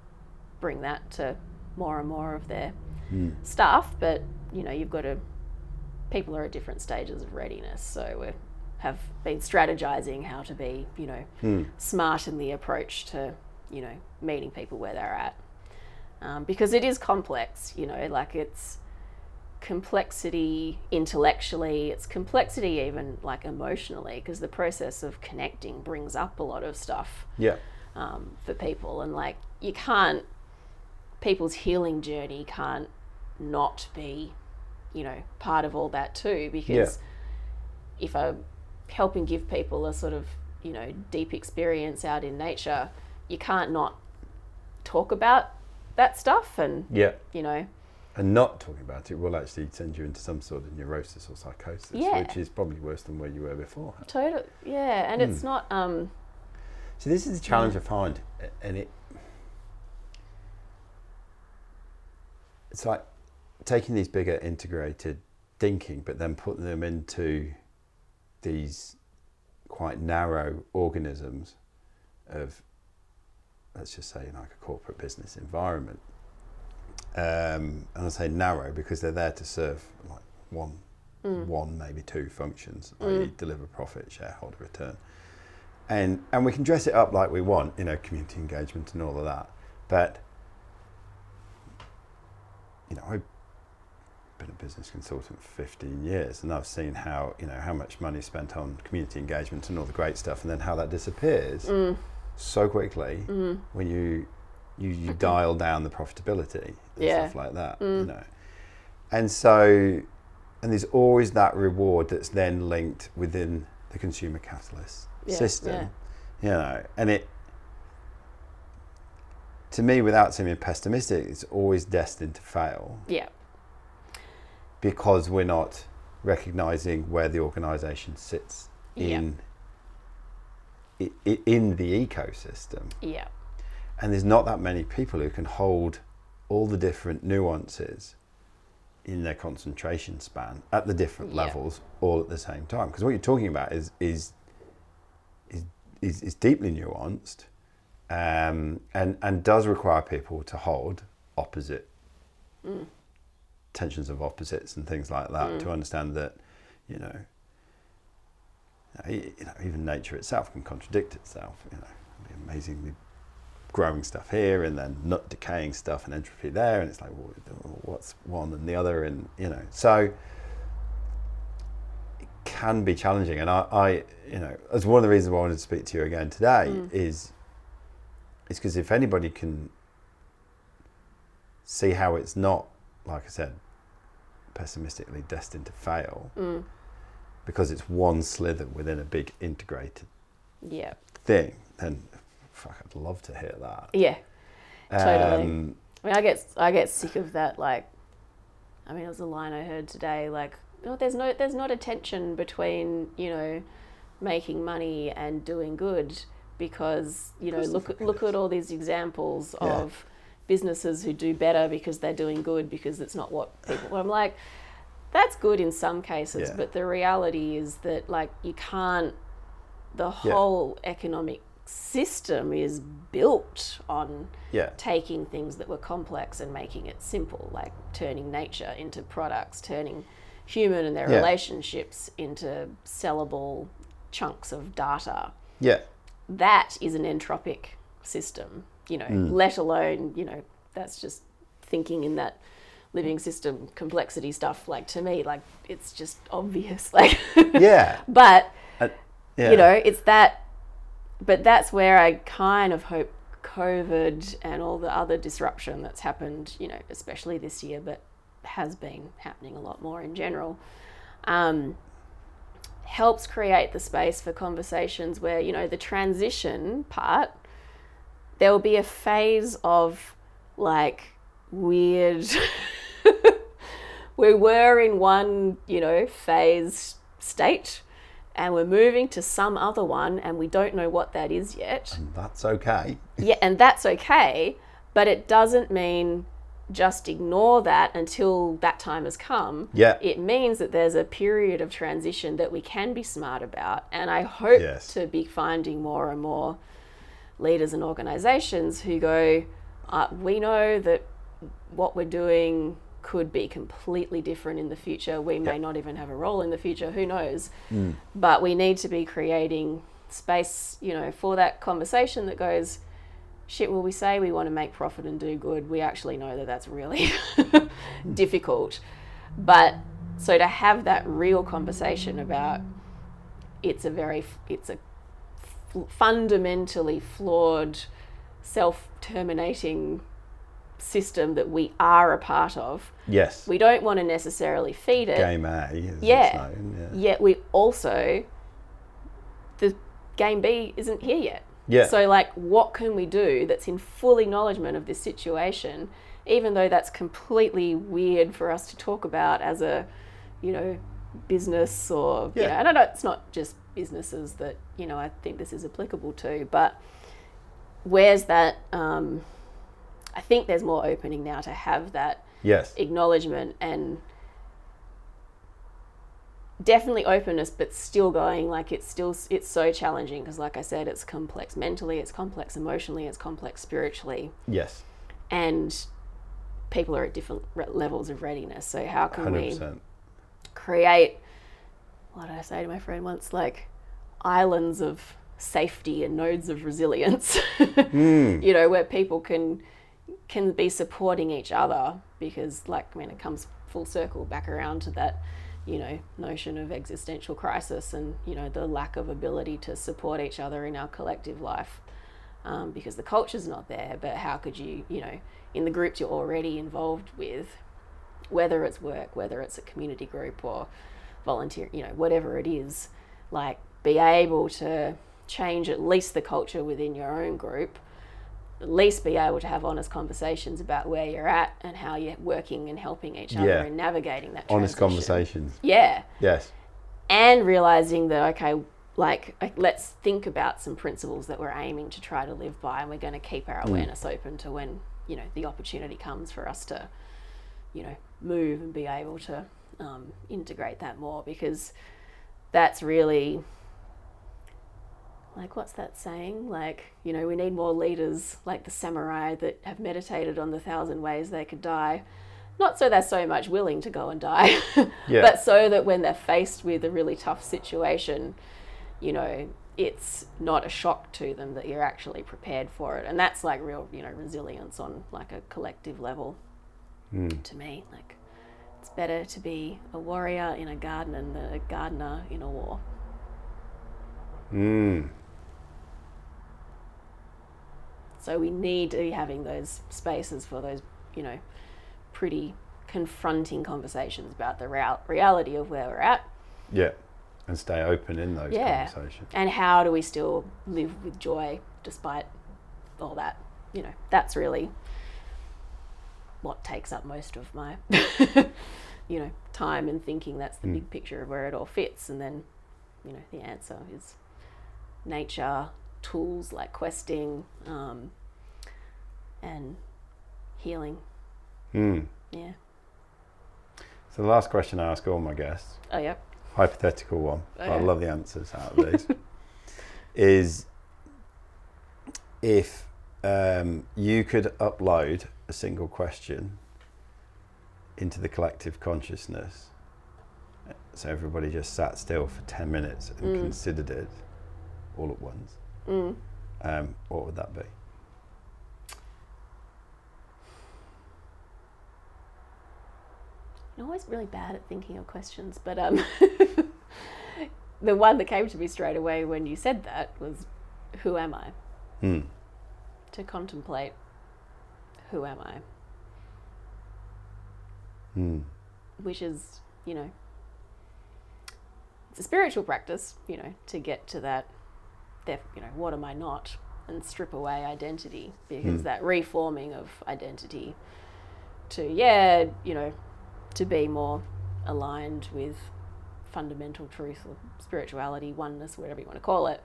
bring that to more and more of their Mm. staff. But you know, you've got to. People are at different stages of readiness, so we have been strategizing how to be, you know, Mm. smart in the approach to, you know, meeting people where they're at, um, because it is complex. You know, like it's complexity intellectually, it's complexity even like emotionally, because the process of connecting brings up a lot of stuff Yeah. um, for people. And like, you can't, people's healing journey can't not be, you know, part of all that too. Because if I'm helping give people a sort of, you know, deep experience out in nature, you can't not talk about that stuff. And, Yeah. you know, And not talking about it will actually send you into some sort of neurosis or psychosis, Yeah. which is probably worse than where you were before. total, yeah. And it's Hmm. not, um, So this is the challenge I find, and it it's like taking these bigger integrated thinking, but then putting them into these quite narrow organisms of, let's just say, like a corporate business environment. Um, and I say narrow because they're there to serve like one, one maybe two functions, i.e., deliver profit, shareholder return and and we can dress it up like we want, you know, community engagement and all of that. But you know, I been a business consultant for 15 years, and I've seen how you know how much money is spent on community engagement and all the great stuff, and then how that disappears Mm. so quickly Mm. when you you, you dial down the profitability and Yeah. stuff like that. Mm. You know, and so and there's always that reward that's then linked within the consumer catalyst Yeah, system. yeah. You know, and it to me, without seeming pessimistic, it's always destined to fail Yeah. Because we're not recognizing where the organization sits Yeah. in i- i- in the ecosystem Yeah. and there's not that many people who can hold all the different nuances in their concentration span at the different Yeah. levels all at the same time because what you're talking about is is is is, is deeply nuanced um, and and does require people to hold opposite Mm. Tensions of opposites and things like that Mm. to understand that you know you know, even nature itself can contradict itself. You know, the amazingly growing stuff here, and then not decaying stuff and entropy there, and it's like, well, what's one and the other, and you know, so it can be challenging. And I, I you know, as one of the reasons why I wanted to speak to you again today Mm. is, is because if anybody can see how it's not, like I said, pessimistically destined to fail Mm. because it's one slither within a big integrated Yeah. thing, then fuck, I'd love to hear that. Yeah. Totally. Um, I mean, I get I get sick of that. Like, I mean, it was a line I heard today. Like, no, there's no there's not a tension between you know making money and doing good because you know look at look is. at all these examples Yeah. of businesses who do better because they're doing good because it's not what people. I'm like, that's good in some cases, Yeah. but the reality is that like you can't. The Yeah. whole economic system is built on yeah, taking things that were complex and making it simple, like turning nature into products, turning human and their Yeah. relationships into sellable chunks of data. yeah, That is an entropic system, you know, Mm. let alone, you know, that's just thinking in that living system complexity stuff. Like to me, like it's just obvious. Like, yeah, but yeah. you know, it's that, but that's where I kind of hope COVID and all the other disruption that's happened, you know, especially this year, but has been happening a lot more in general, um, helps create the space for conversations where, you know, the transition part, there will be a phase of like weird. we were in one, you know, phase state and we're moving to some other one and we don't know what that is yet. And that's okay. Yeah, and that's okay, but it doesn't mean just ignore that until that time has come. Yeah. It means that there's a period of transition that we can be smart about. And I hope Yes. to be finding more and more leaders and organizations who go, uh, we know that what we're doing could be completely different in the future. We may Yeah. not even have a role in the future, who knows? But we need to be creating space, you know, for that conversation that goes, shit, well, we say we want to make profit and do good. We actually know that that's really difficult. But so to have that real conversation about it's a very, it's a fundamentally flawed, self terminating system that we are a part of. Yes. We don't want to necessarily feed it Game A, Yeah. known. Yeah. yet we also the game B isn't here yet. Yeah. So like what can we do that's in full acknowledgement of this situation, even though that's completely weird for us to talk about as a, you know, business or you Yeah. know, and I know it's not just businesses that, you know, I think this is applicable to, but where's that um I think there's more opening now to have that Yes. acknowledgement and definitely openness but still going like it's still it's so challenging because like i said it's complex mentally it's complex emotionally it's complex spiritually Yes. and people are at different levels of readiness so how can Hundred we create what did i say to my friend once like islands of safety and nodes of resilience Hmm. you know where people can can be supporting each other because like I mean it comes full circle back around to that, you know, notion of existential crisis and you know the lack of ability to support each other in our collective life, um, because the culture's not there. But how could you, you know, in the groups you're already involved with, whether it's work, whether it's a community group or volunteer, you know, whatever it is, like be able to change at least the culture within your own group at least be able to have honest conversations about where you're at and how you're working and helping each other Yeah. and navigating that Honest transition. conversations. Yeah. Yes. And realizing that, okay, like, like, let's think about some principles that we're aiming to try to live by and we're going to keep our mm. awareness open to when, you know, the opportunity comes for us to, you know, move and be able to um, integrate that more because that's really like what's that saying? Like you know we need more leaders like the samurai that have meditated on the thousand ways they could die. Not so they're so much willing to go and die Yeah. but so that when they're faced with a really tough situation you know it's not a shock to them that you're actually prepared for it. And that's like real you know resilience on like a collective level to me like it's better to be a warrior in a garden than a gardener in a war Mm. So we need to be having those spaces for those, you know, pretty confronting conversations about the real- reality of where we're at Yeah. And stay open in those Yeah. conversations. and how do we still live with joy despite all that. You know, that's really what takes up most of my, you know, time and thinking. That's the big picture of where it all fits. And then, you know, the answer is nature, tools like questing, um, and healing. Mm. Yeah. So the last question I ask all my guests, Oh, yep. hypothetical one, but I love the answers out of these, is if um, you could upload a single question into the collective consciousness, so everybody just sat still for 10 minutes and Mm. considered it all at once, Mm. um, what would that be? I'm always really bad at thinking of questions, but um, the one that came to me straight away when you said that was, "Who am I?" Hmm. To contemplate, who am I? Hmm. Which is, you know, it's a spiritual practice, you know, to get to that. You know, what am I not? And strip away identity because Hmm. that reforming of identity to yeah, you know, to be more aligned with fundamental truth or spirituality, oneness, whatever you want to call it.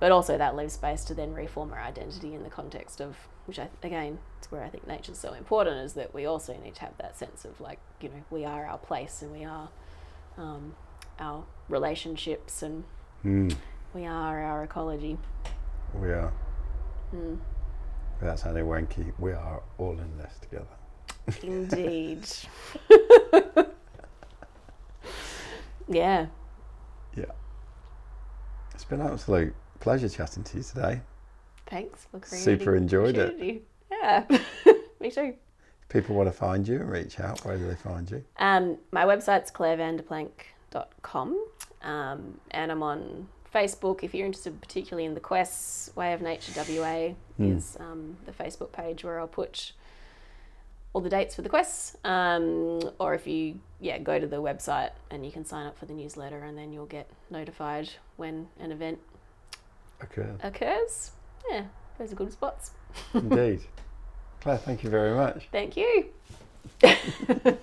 But also that leaves space to then reform our identity in the context of, which I again, it's where I think nature's so important, is that we also need to have that sense of like, you know, we are our place and we are um, our relationships and Hmm. we are our ecology. We are. Hmm. Without sounding wanky, we are all in this together. Indeed. yeah. Yeah. It's been absolute pleasure chatting to you today. Thanks for creating. Super enjoyed it. Yeah. Me too. If people want to find you and reach out, where do they find you? Um, my website's clairevanderplank.com um, and I'm on Facebook. If you're interested particularly in the quests, Way of Nature WA Hmm. is um, the Facebook page where I'll put all the dates for the quests. Um, or if you yeah go to the website and you can sign up for the newsletter and then you'll get notified when an event Okay. occurs. Yeah, those are good spots. Indeed. Claire, thank you very much. Thank you.